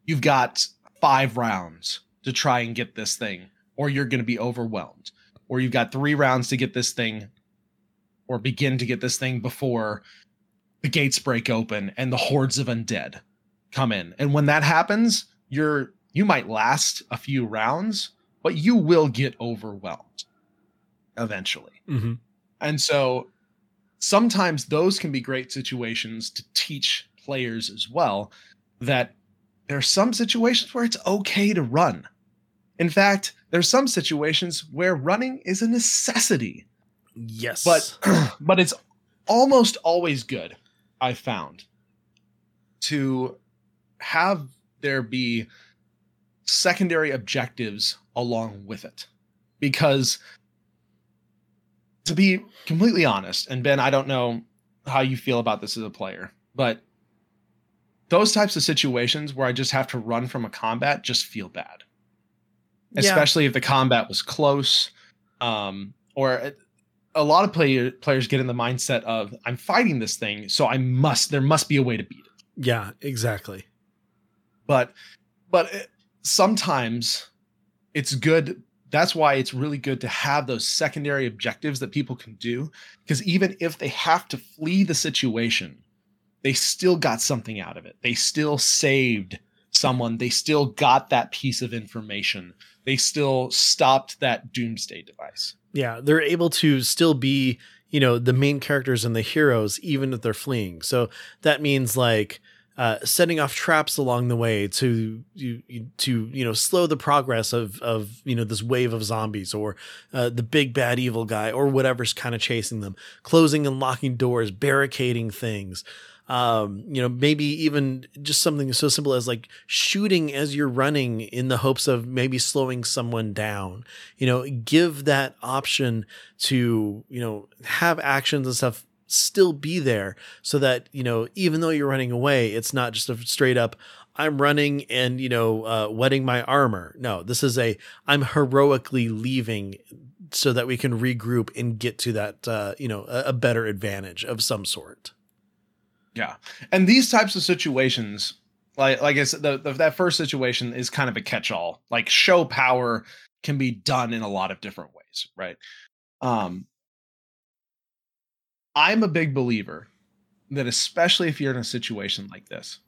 you've got five rounds to try and get this thing or you're going to be overwhelmed. Or you've got three rounds to get this thing or begin to get this thing before the gates break open and the hordes of undead come in. And when that happens, you're you might last a few rounds, but you will get overwhelmed eventually. mm-hmm. And so sometimes those can be great situations to teach players as well that there are some situations where it's okay to run. In fact, there's some situations where running is a necessity yes. But but it's almost always good i found to have there be secondary objectives along with it. Because to be completely honest and ben i don't know how you feel about this as a player but those types of situations where i just have to run from a combat just feel bad. Yeah. especially if the combat was close um or it- a lot of player, players get in the mindset of i'm fighting this thing so i must there must be a way to beat it. Yeah exactly. But but it, sometimes it's good that's why it's really good to have those secondary objectives that people can do because even if they have to flee the situation they still got something out of it. They still saved someone. They still got that piece of information. They still stopped that doomsday device Yeah, they're able to still be, you know, the main characters and the heroes, even if they're fleeing. So that means like uh, setting off traps along the way to you, to you know slow the progress of of you know this wave of zombies or uh, the big bad evil guy or whatever's kind of chasing them, closing and locking doors, barricading things. Um, you know, maybe even just something so simple as like shooting as you're running in the hopes of maybe slowing someone down. You know give that option to you know have actions and stuff still be there so that you know even though you're running away it's not just a straight up i'm running and you know uh, wetting my armor. No this is a i'm heroically leaving so that we can regroup and get to that uh, you know a, a better advantage of some sort Yeah. And these types of situations like like I said, the, the, that first situation is kind of a catch-all. Like show power can be done in a lot of different ways, right? Um, I'm a big believer that especially if you're in a situation like this,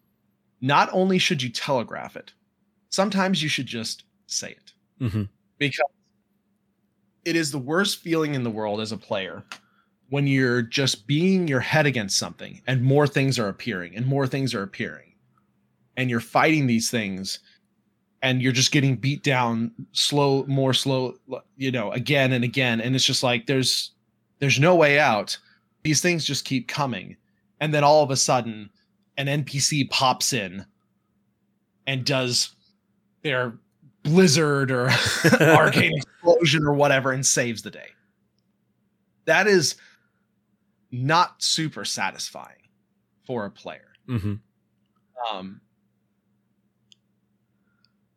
not only should you telegraph it, sometimes you should just say it Mm-hmm. because it is the worst feeling in the world as a player when you're just being your head against something and more things are appearing and more things are appearing and you're fighting these things and you're just getting beat down slow more slow you know again and again. And it's just like there's there's no way out. These things just keep coming. And then all of a sudden an npc pops in and does their blizzard or arcane explosion or whatever and saves the day. That is not super satisfying for a player Mm-hmm. um,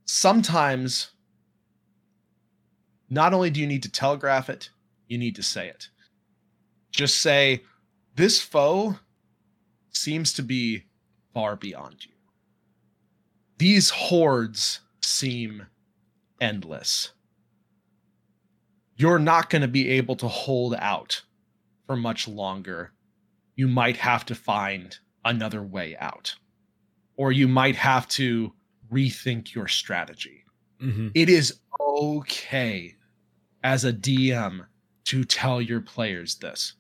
sometimes not only do you need to telegraph it, you need to say it. Just say, This foe seems to be far beyond you. These hordes seem endless. You're not going to be able to hold out for much longer. You might have to find another way out or you might have to rethink your strategy. Mm-hmm. It is okay as a DM to tell your players this.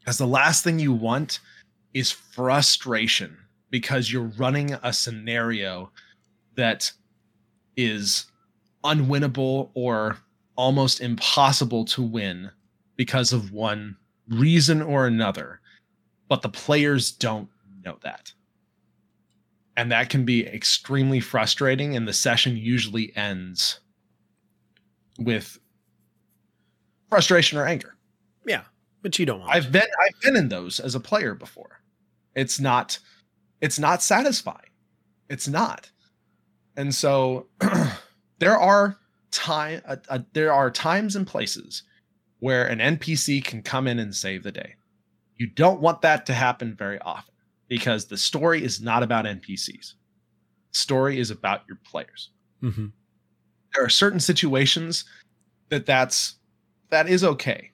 Because the last thing you want is frustration because you're running a scenario that is unwinnable or almost impossible to win because of one reason or another. But the players don't know that and that can be extremely frustrating and the session usually ends with frustration or anger Yeah, but you don't want. i've been i've been in those as a player before it's not it's not satisfying it's not and so there are time uh, uh, there are times and places where an npc can come in and save the day. You don't want that to happen very often because the story is not about npcs story is about your players. Mm-hmm. there are certain situations that that's that is okay.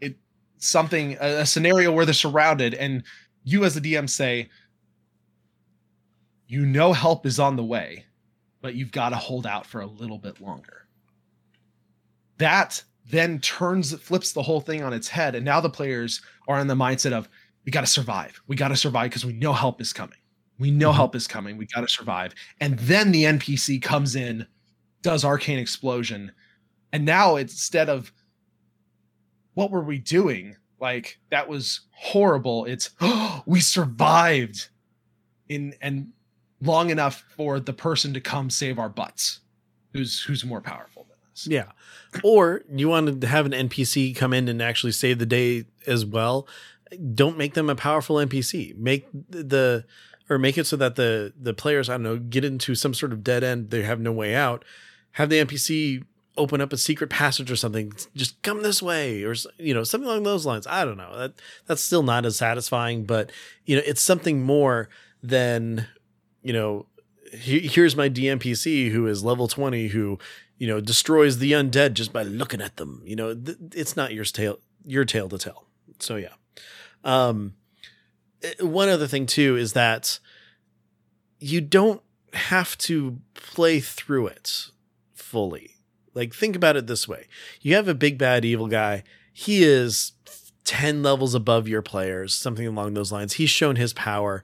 It something a, a scenario where they're surrounded and you as the dm say you know help is on the way but you've got to hold out for a little bit longer. That then turns flips the whole thing on its head and now the players are in the mindset of we got to survive. We got to survive because we know help is coming. We know Mhm. help is coming. We got to survive. And then the npc comes in does arcane explosion and now it's instead of what were we doing? Like that was horrible. It's oh, we survived in and long enough for the person to come save our butts who's who's more powerful Yeah. Or you want to have an NPC come in and actually save the day as well. Don't make them a powerful NPC. Make the or make it so that the the players, I don't know, get into some sort of dead end, they have no way out. Have the NPC open up a secret passage or something. Just come this way or you know, something along those lines. I don't know. That that's still not as satisfying, but you know, it's something more than, you know, here's my DMPC who is level 20 who you know destroys the undead just by looking at them you know th- it's not your tale your tale to tell. So yeah. Um eh, one other thing too is that you don't have to play through it fully. Like think about it this way. You have a big bad evil guy. He is 10 levels above your players something along those lines. He's shown his power.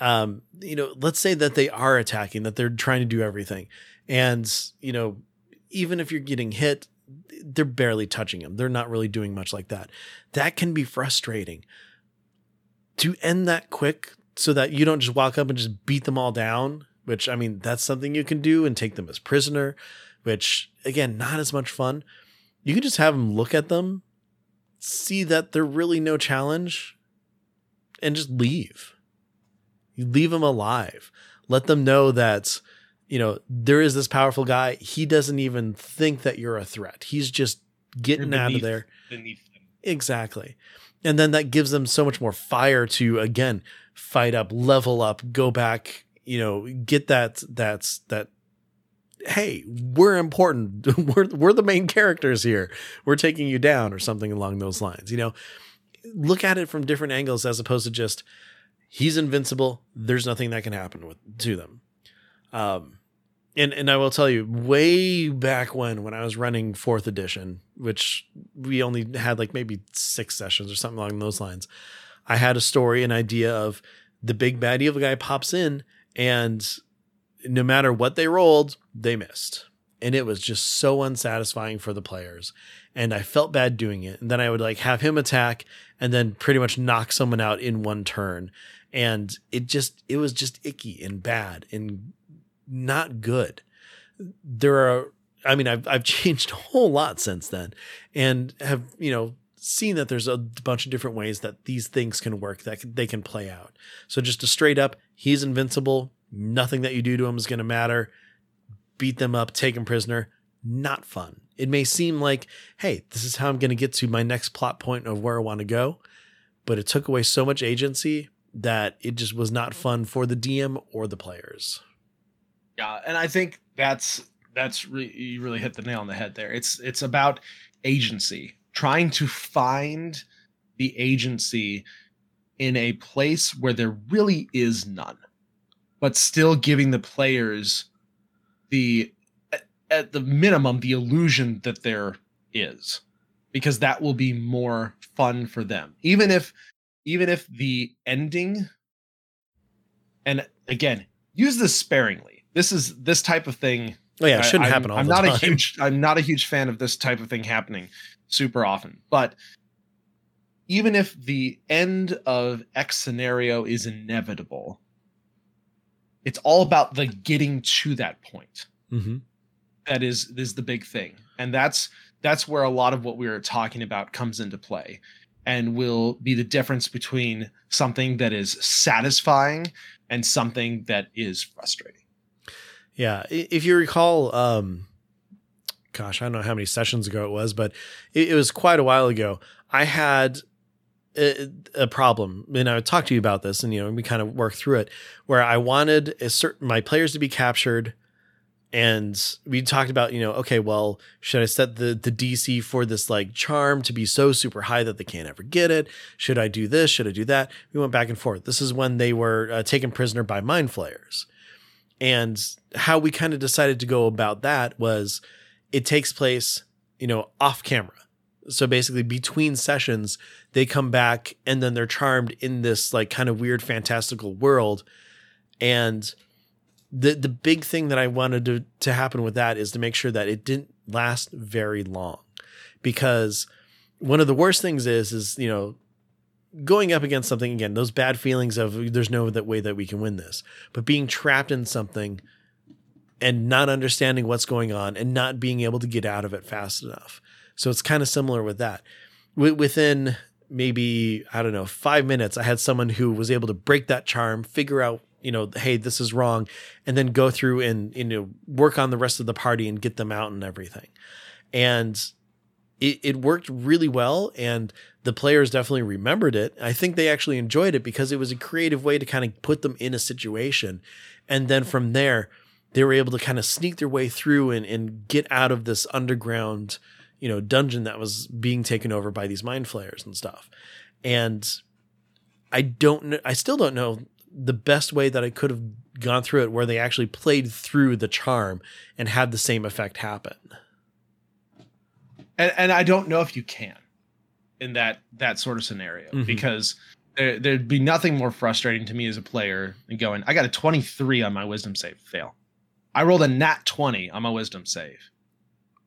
Um you know let's say that they are attacking that they're trying to do everything. And you know even if you're getting hit they're barely touching him. They're not really doing much like that. That can be frustrating. To end that quick so that you don't just walk up and just beat them all down which i mean that's something you can do and take them as prisoner which again not as much fun. You can just have them look at them see that they're really no challenge and just leave. You leave them alive. Let them know that you know there is this powerful guy he doesn't even think that you're a threat he's just getting You're out of there beneath exactly and then that gives them so much more fire to again fight up, level up, go back, you know, get that that's that hey, we're important. we're we're the main characters here. We're taking you down or something along those lines. You know, look at it from different angles as opposed to just he's invincible. There's nothing that can happen with to them. Um, and and I will tell you, way back when when I was running fourth edition, which we only had like maybe six sessions or something along those lines, I had a story, an idea of the big bad evil guy pops in and no matter what they rolled, they missed. And it was just so unsatisfying for the players. And I felt bad doing it. And then I would like have him attack and then pretty much knock someone out in one turn. And it just, it was just icky and bad and not good. There are, I mean, I've, I've changed a whole lot since then and have, you know, seen that there's a bunch of different ways that these things can work that they can play out. So just a straight up, he's invincible. Nothing that you do to him is going to matter. Beat them up, take them prisoner. Not fun. It may seem like, hey, this is how I'm going to get to my next plot point of where I want to go, but it took away so much agency that it just was not fun for the DM or the players. Yeah, and I think that's that's really you really hit the nail on the head there. It's it's about agency, trying to find the agency in a place where there really is none but still giving the players the at the minimum the illusion that there is because that will be more fun for them even if even if the ending and again use this sparingly this is this type of thing oh yeah it shouldn't I, happen I'm, I'm not time. a huge i'm not a huge fan of this type of thing happening super often but even if the end of x scenario is inevitable it's all about the getting to that point. Mm-hmm. That is is the big thing, and that's that's where a lot of what we are talking about comes into play, and will be the difference between something that is satisfying and something that is frustrating. Yeah, if you recall, um, gosh, I don't know how many sessions ago it was, but it, it was quite a while ago. I had a, a problem, and I would talk to you about this, and you know, we kind of worked through it, where I wanted a certain my players to be captured, and we talked about, you know, okay, well, should I set the the DC for this like charm to be so super high that they can't ever get it? Should I do this? Should I do that? We went back and forth. This is when they were uh, taken prisoner by mind flayers, and how we kind of decided to go about that was, it takes place, you know, off camera. So basically, between sessions, they come back and then they're charmed in this like kind of weird fantastical world and the the big thing that I wanted to to happen with that is to make sure that it didn't last very long because one of the worst things is is you know going up against something again those bad feelings of there's no that way that we can win this. But being trapped in something and not understanding what's going on and not being able to get out of it fast enough. So it's kind of similar with that. Within maybe I don't know five minutes, I had someone who was able to break that charm, figure out you know, hey, this is wrong, and then go through and you know work on the rest of the party and get them out and everything, and it, it worked really well and the players definitely remembered it. I think they actually enjoyed it because it was a creative way to kind of put them in a situation. And then from there, they were able to kind of sneak their way through and, and get out of this underground you know dungeon that was being taken over by these mind flayers and stuff and i don't know i still don't know the best way that i could have gone through it where they actually played through the charm and had the same effect happen and, and i don't know if you can in that that sort of scenario mm-hmm. because there, there'd be nothing more frustrating to me as a player than going i got a 23 on my wisdom save fail i rolled a nat 20 on my wisdom save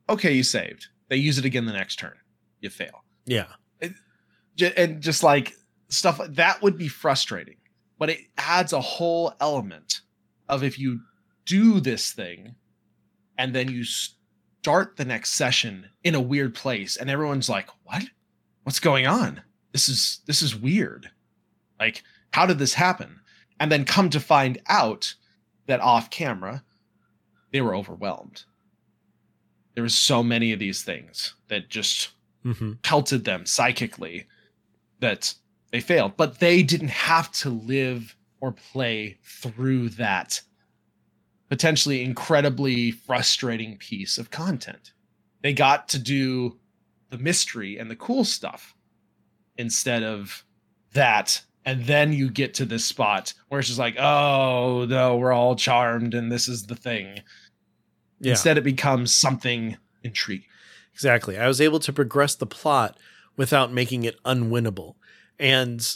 okay you saved they use it again the next turn. You fail. Yeah. It, and just like stuff that would be frustrating, but it adds a whole element of if you do this thing and then you start the next session in a weird place and everyone's like, "What? What's going on? This is this is weird." Like, how did this happen? And then come to find out that off camera they were overwhelmed there was so many of these things that just mm-hmm. pelted them psychically that they failed, but they didn't have to live or play through that potentially incredibly frustrating piece of content. They got to do the mystery and the cool stuff instead of that. And then you get to this spot where it's just like, oh no, we're all charmed and this is the thing. Yeah. Instead, it becomes something intriguing. Exactly. I was able to progress the plot without making it unwinnable. And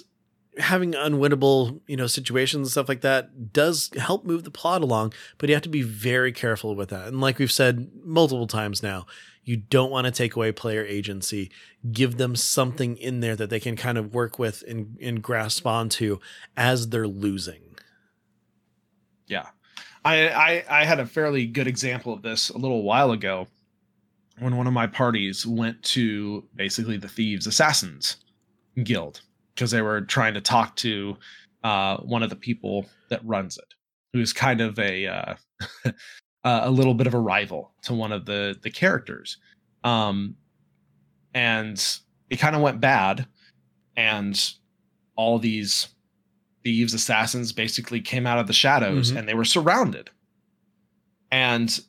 having unwinnable, you know, situations and stuff like that does help move the plot along, but you have to be very careful with that. And like we've said multiple times now, you don't want to take away player agency. Give them something in there that they can kind of work with and, and grasp onto as they're losing. Yeah. I, I I had a fairly good example of this a little while ago when one of my parties went to basically the thieves assassins guild because they were trying to talk to uh, one of the people that runs it who's kind of a uh, a little bit of a rival to one of the the characters um and it kind of went bad and all these thieves assassins basically came out of the shadows Mhm. and they were surrounded and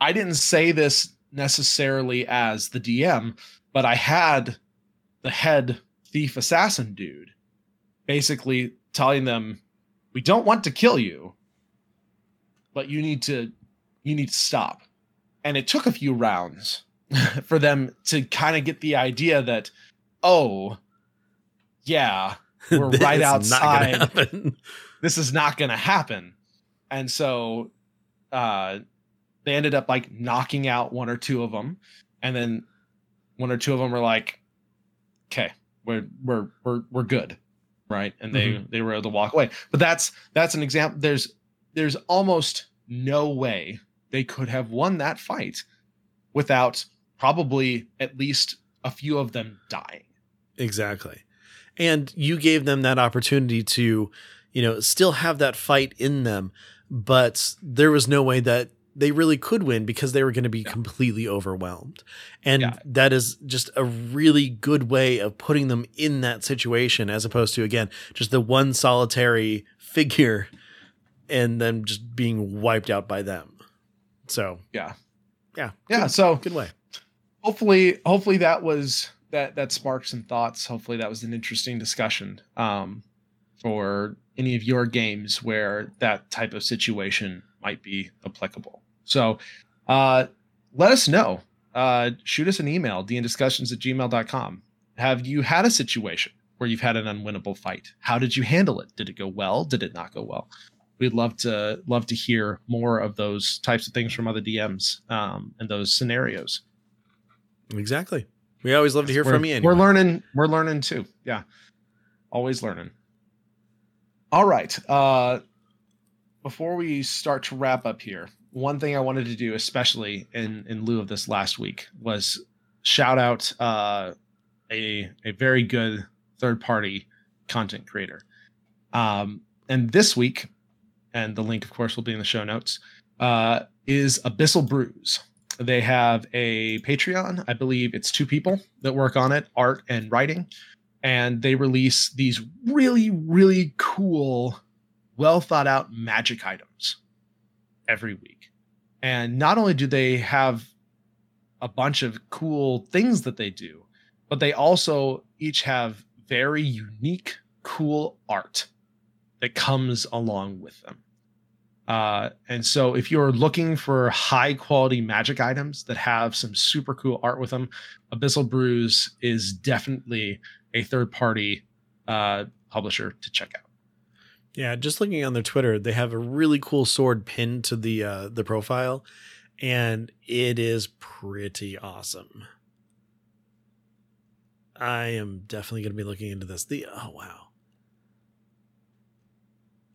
i didn't say this necessarily as the dm but i had the head thief assassin dude basically telling them we don't want to kill you but you need to you need to stop. And it took a few rounds for them to kind of get the idea that oh yeah We're right outside. this is not going to happen. And so uh they ended up like knocking out one or two of them and then one or two of them were like okay we're we're we're we're good right? And they mm-hmm. they were able to walk away. But that's that's an example there's there's almost no way they could have won that fight without probably at least a few of them dying. Exactly. And you gave them that opportunity to, you know, still have that fight in them, but there was no way that they really could win because they were going to be Yeah. completely overwhelmed. And Yeah. that is just a really good way of putting them in that situation as opposed to again, just the one solitary figure and then just being wiped out by them. So, yeah yeah. yeah Good, so good way. hopefully hopefully that was that that sparked some thoughts hopefully that was an interesting discussion um for any of your games where that type of situation might be applicable so uh let us know uh shoot us an email dndiscussions at gmail.com have you had a situation where you've had an unwinnable fight how did you handle it did it go well did it not go well we'd love to love to hear more of those types of things from other dms um, and those scenarios Exactly. We always love to hear we're, from you. Anyway. We're learning. We're learning too. Yeah, always learning. All right. Uh, before we start to wrap up here, one thing I wanted to do, especially in in lieu of this last week, was shout out uh, a a very good third party content creator. Um, and this week, and the link, of course, will be in the show notes. Uh, is Abyssal Brews. They have a Patreon. I believe it's two people that work on it, art and writing. And they release these really, really cool, well thought out magic items every week. And not only do they have a bunch of cool things that they do, but they also each have very unique, cool art that comes along with them. Uh, and so, if you're looking for high quality magic items that have some super cool art with them, Abyssal Brews is definitely a third party uh, publisher to check out. Yeah, just looking on their Twitter, they have a really cool sword pinned to the uh, the profile, and it is pretty awesome. I am definitely going to be looking into this. The oh wow,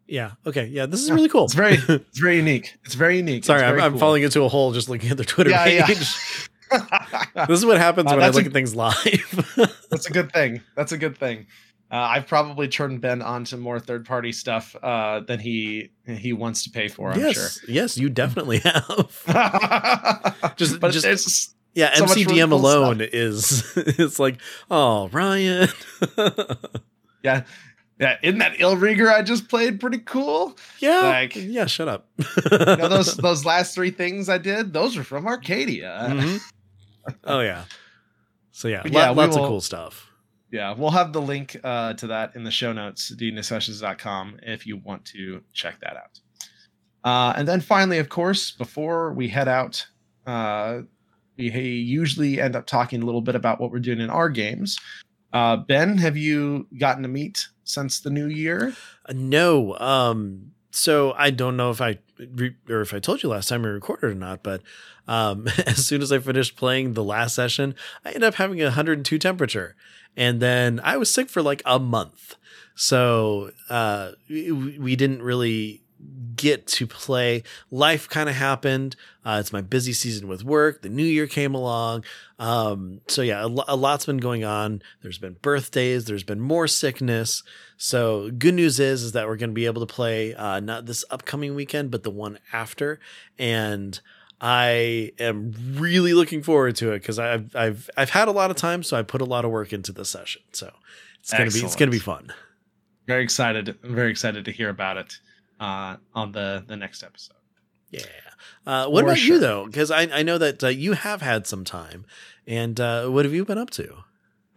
yeah, okay, yeah, this is Yeah, really cool. It's very, it's very unique. It's very unique. Sorry, I'm, very I'm cool. falling into a hole just looking at their Twitter Yeah, yeah. page. this is what happens Uh, when I look a- at things live. That's a good thing. That's a good thing. Uh, I've probably turned Ben onto more third party stuff uh, than he he wants to pay for. I'm yes, yes, you definitely have. Just- but just- there's Yeah, So much really MCDM cool alone is it's like, oh Ryan. Yeah. Yeah. Isn't that Illrigger I just played pretty cool? yeah, Like- yeah. Shut up. You know, those those last three things I did, those are from Arcadia. Mhm. Oh yeah. So yeah, lo- yeah, lots will- of cool stuff. Yeah, we'll have the link uh, to that in the show notes, dndiscussions.com, if you want to check that out. Uh, and then finally, of course, before we head out, uh, we usually end up talking a little bit about what we're doing in our games. Uh, ben, have you gotten to meet since the new year? Uh, No. Um. So I don't know if I re- or if I told you last time we recorded or not, but um, as soon as I finished playing the last session, I ended up having a 102 temperature, and then I was sick for like a month. So uh, we, we didn't really get to play. Life kind of happened. Uh, it's my busy season with work. The new year came along. Um, so yeah, a, lo- a lot's been going on. There's been birthdays. There's been more sickness. So good news is is that we're going to be able to play uh, not this upcoming weekend, but the one after, and I am really looking forward to it because I've I've I've had a lot of time, so I put a lot of work into the session. So it's gonna be it's gonna be fun. Very excited. I'm very excited to hear about it uh, on the, the next episode. Yeah. Uh, what For about sure. you though? Because I I know that uh, you have had some time, and uh, what have you been up to?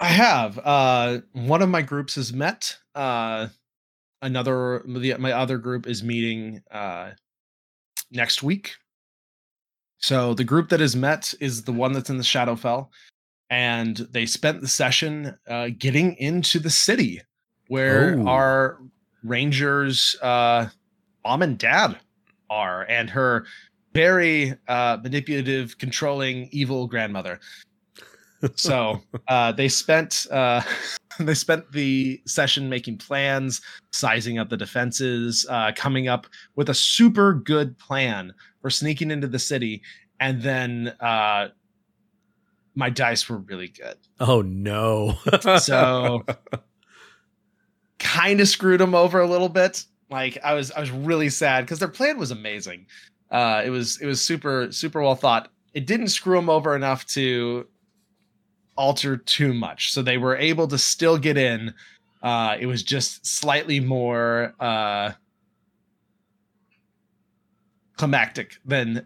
I have. Uh, one of my groups has met. Uh, another, the, my other group is meeting uh, next week. So the group that has met is the one that's in the Shadowfell, and they spent the session uh, getting into the city where Oh. our rangers' uh, mom and dad are, and her very uh, manipulative, controlling, evil grandmother so uh, they spent uh, they spent the session making plans, sizing up the defenses, uh, coming up with a super good plan for sneaking into the city, and then uh, my dice were really good, Oh no! so kind of screwed them over a little bit. Like I was I was really sad because their plan was amazing. Uh, it was it was super super well thought. It didn't screw them over enough to alter too much. So they were able to still get in. Uh, it was just slightly more uh, climactic than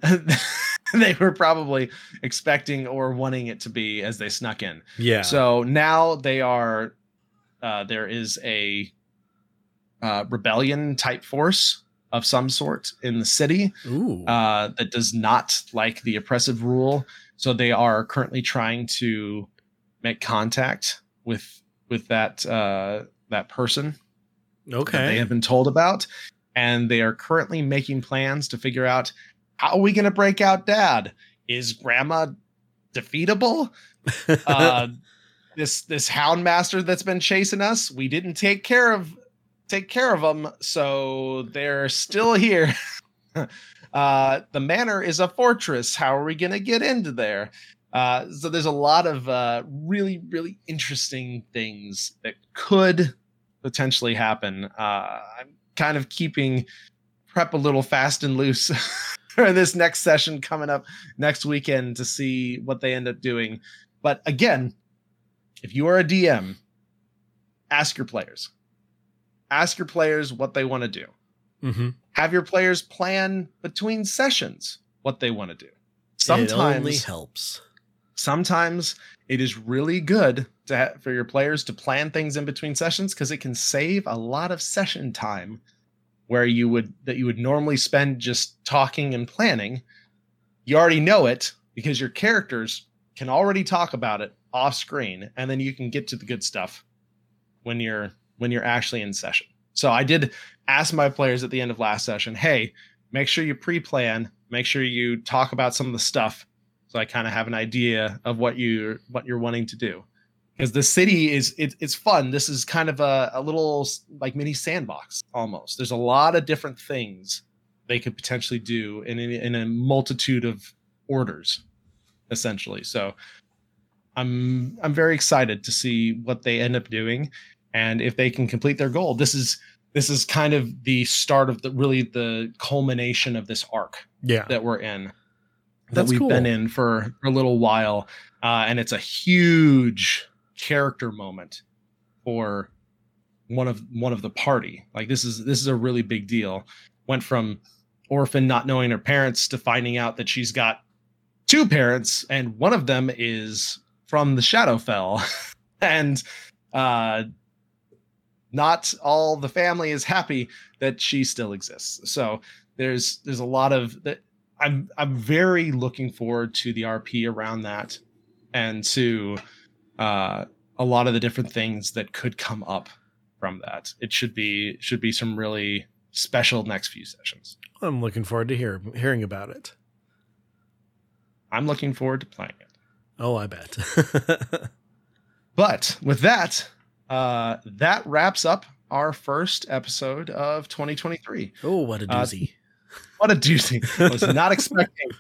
they were probably expecting or wanting it to be as they snuck in. yeah. So now they are, uh, there is a uh, rebellion type force of some sort in the city uh, that does not like the oppressive rule. So they are currently trying to make contact with with that uh, that person that they have been told about, and they are currently making plans to figure out how are we going to break out Dad? Is Grandma defeatable? Uh, this this Houndmaster that's been chasing us, we didn't take care of take care of them, so they're still here. uh, the manor is a fortress. How are we going to get into there? Uh, so there's a lot of uh, really, really interesting things that could potentially happen. Uh, I'm kind of keeping prep a little fast and loose for this next session coming up next weekend to see what they end up doing. But again, if you are a DM, ask your players. Ask your players what they want to do. hmm Have your players plan between sessions what they want to do. Sometimes it only helps. sometimes it is really good to ha- for your players to plan things in between sessions because it can save a lot of session time where you would that you would normally spend just talking and planning you already know it because your characters can already talk about it off screen and then you can get to the good stuff when you're when you're actually in session so i did ask my players at the end of last session hey make sure you pre-plan make sure you talk about some of the stuff so I kind of have an idea of what you what you're wanting to do. Because the city is it, it's fun. This is kind of a, a little like mini sandbox almost. There's a lot of different things they could potentially do in a, in a multitude of orders, essentially. So I'm I'm very excited to see what they end up doing, and if they can complete their goal. This is this is kind of the start of the really the culmination of this arc Yeah. that we're in. that That's we've cool. been in for a little while, uh, and it's a huge character moment for one of one of the party. Like this is this is a really big deal. Went from orphan not knowing her parents to finding out that she's got two parents, and one of them is from the Shadowfell, and uh, not all the family is happy that she still exists. So there's there's a lot of that. I'm I'm very looking forward to the RP around that, and to uh, a lot of the different things that could come up from that. It should be should be some really special next few sessions. I'm looking forward to hear, hearing about it. I'm looking forward to playing it. Oh, I bet. But with that, uh, that wraps up our first episode of 2023. oh, what a Uh, doozy. What a doozy! I was not expecting,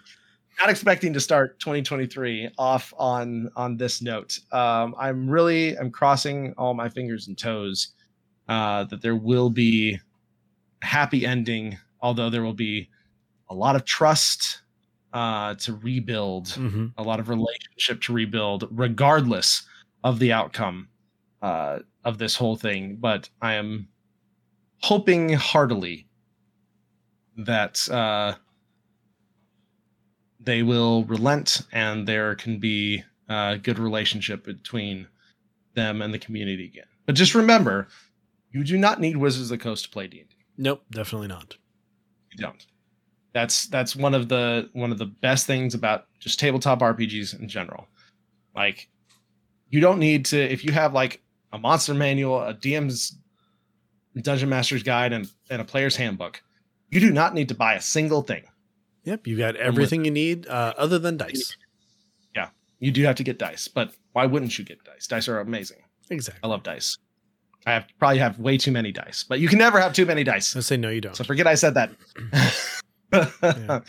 not expecting to start 2023 off on on this note. Um, I'm really, I'm crossing all my fingers and toes uh, that there will be a happy ending. Although there will be a lot of trust uh, to rebuild hmm a lot of relationship to rebuild regardless of the outcome uh, of this whole thing but i am hoping heartily that uh, they will relent and there can be a good relationship between them and the community again. But just remember you do not need wizards of the coast to play d&d Nope, definitely not. you don't. That's that's one of the one of the best things about just tabletop rpgs in general. Like you don't need to if you have like a monster manual a dm's dungeon master's guide and, and a player's handbook you do not need to buy a single thing Yep, you got everything you need uh, other than dice. Yeah, you do have to get dice but why wouldn't you get dice dice are amazing Exactly. i love dice i have probably have way too many dice but you can never have too many dice I say no, you don't. so forget i said that Yeah.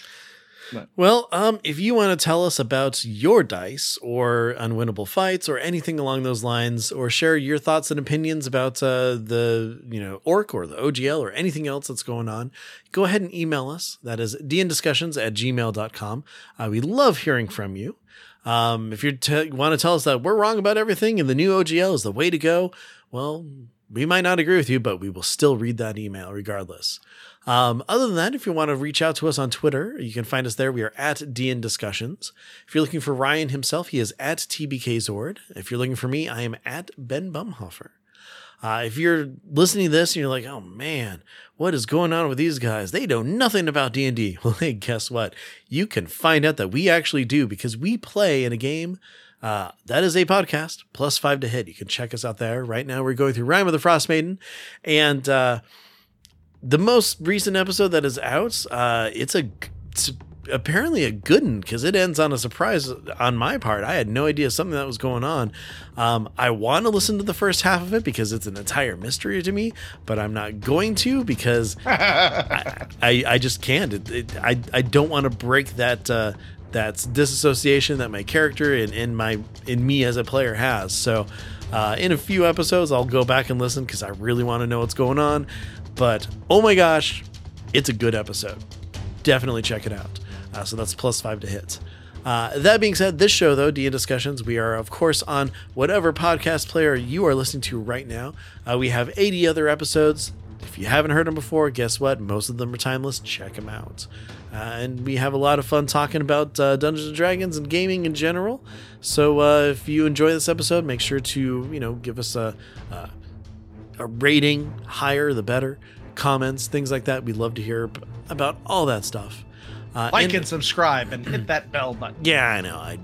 Well, um, if you want to tell us about your dice or unwinnable fights or anything along those lines, or share your thoughts and opinions about uh, the you know ORC or the OGL or anything else that's going on, go ahead and email us. That is dndiscussions at gmail.com. Uh, we love hearing from you. Um, if you want to tell us that we're wrong about everything and the new OGL is the way to go, well, we might not agree with you, but we will still read that email regardless. Um, other than that, if you want to reach out to us on Twitter, you can find us there. We are at DN Discussions. If you're looking for Ryan himself, he is at TBKZord. If you're looking for me, I am at Ben Bumhofer. Uh, if you're listening to this and you're like, oh man, what is going on with these guys? They know nothing about D&D. Well, hey, guess what? You can find out that we actually do because we play in a game uh, that is a podcast, plus five to hit. You can check us out there. Right now, we're going through Rime of the Frost Maiden. And uh, the most recent episode that is out, uh, it's a it's apparently a good one because it ends on a surprise on my part. I had no idea something that was going on. Um, I want to listen to the first half of it because it's an entire mystery to me, but I'm not going to because I, I, I just can't. It, it, I, I don't want to break that uh, that disassociation that my character and in my in me as a player has. So, uh, in a few episodes, I'll go back and listen because I really want to know what's going on. But oh my gosh, it's a good episode. Definitely check it out. Uh, so that's plus five to hit. Uh, that being said, this show, though, DnDiscussions, we are, of course, on whatever podcast player you are listening to right now. Uh, we have 80 other episodes. If you haven't heard them before, guess what? Most of them are timeless. Check them out. Uh, and we have a lot of fun talking about uh, Dungeons and Dragons and gaming in general. So uh, if you enjoy this episode, make sure to you know give us a, a rating. Higher the better. Comments, things like that. We'd love to hear about all that stuff. Uh, like and- and subscribe and hit that bell button yeah, I know. I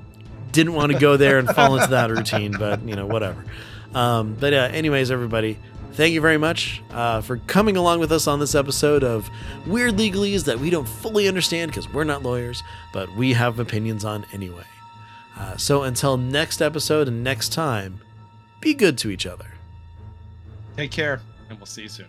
didn't want to go there and fall into that routine, but you know, whatever. Um, but uh, anyways, everybody, thank you very much uh, for coming along with us on this episode of weird legalese that we don't fully understand because we're not lawyers, but we have opinions on anyway. Uh, so until next episode and next time, be good to each other. Take care. And we'll see you soon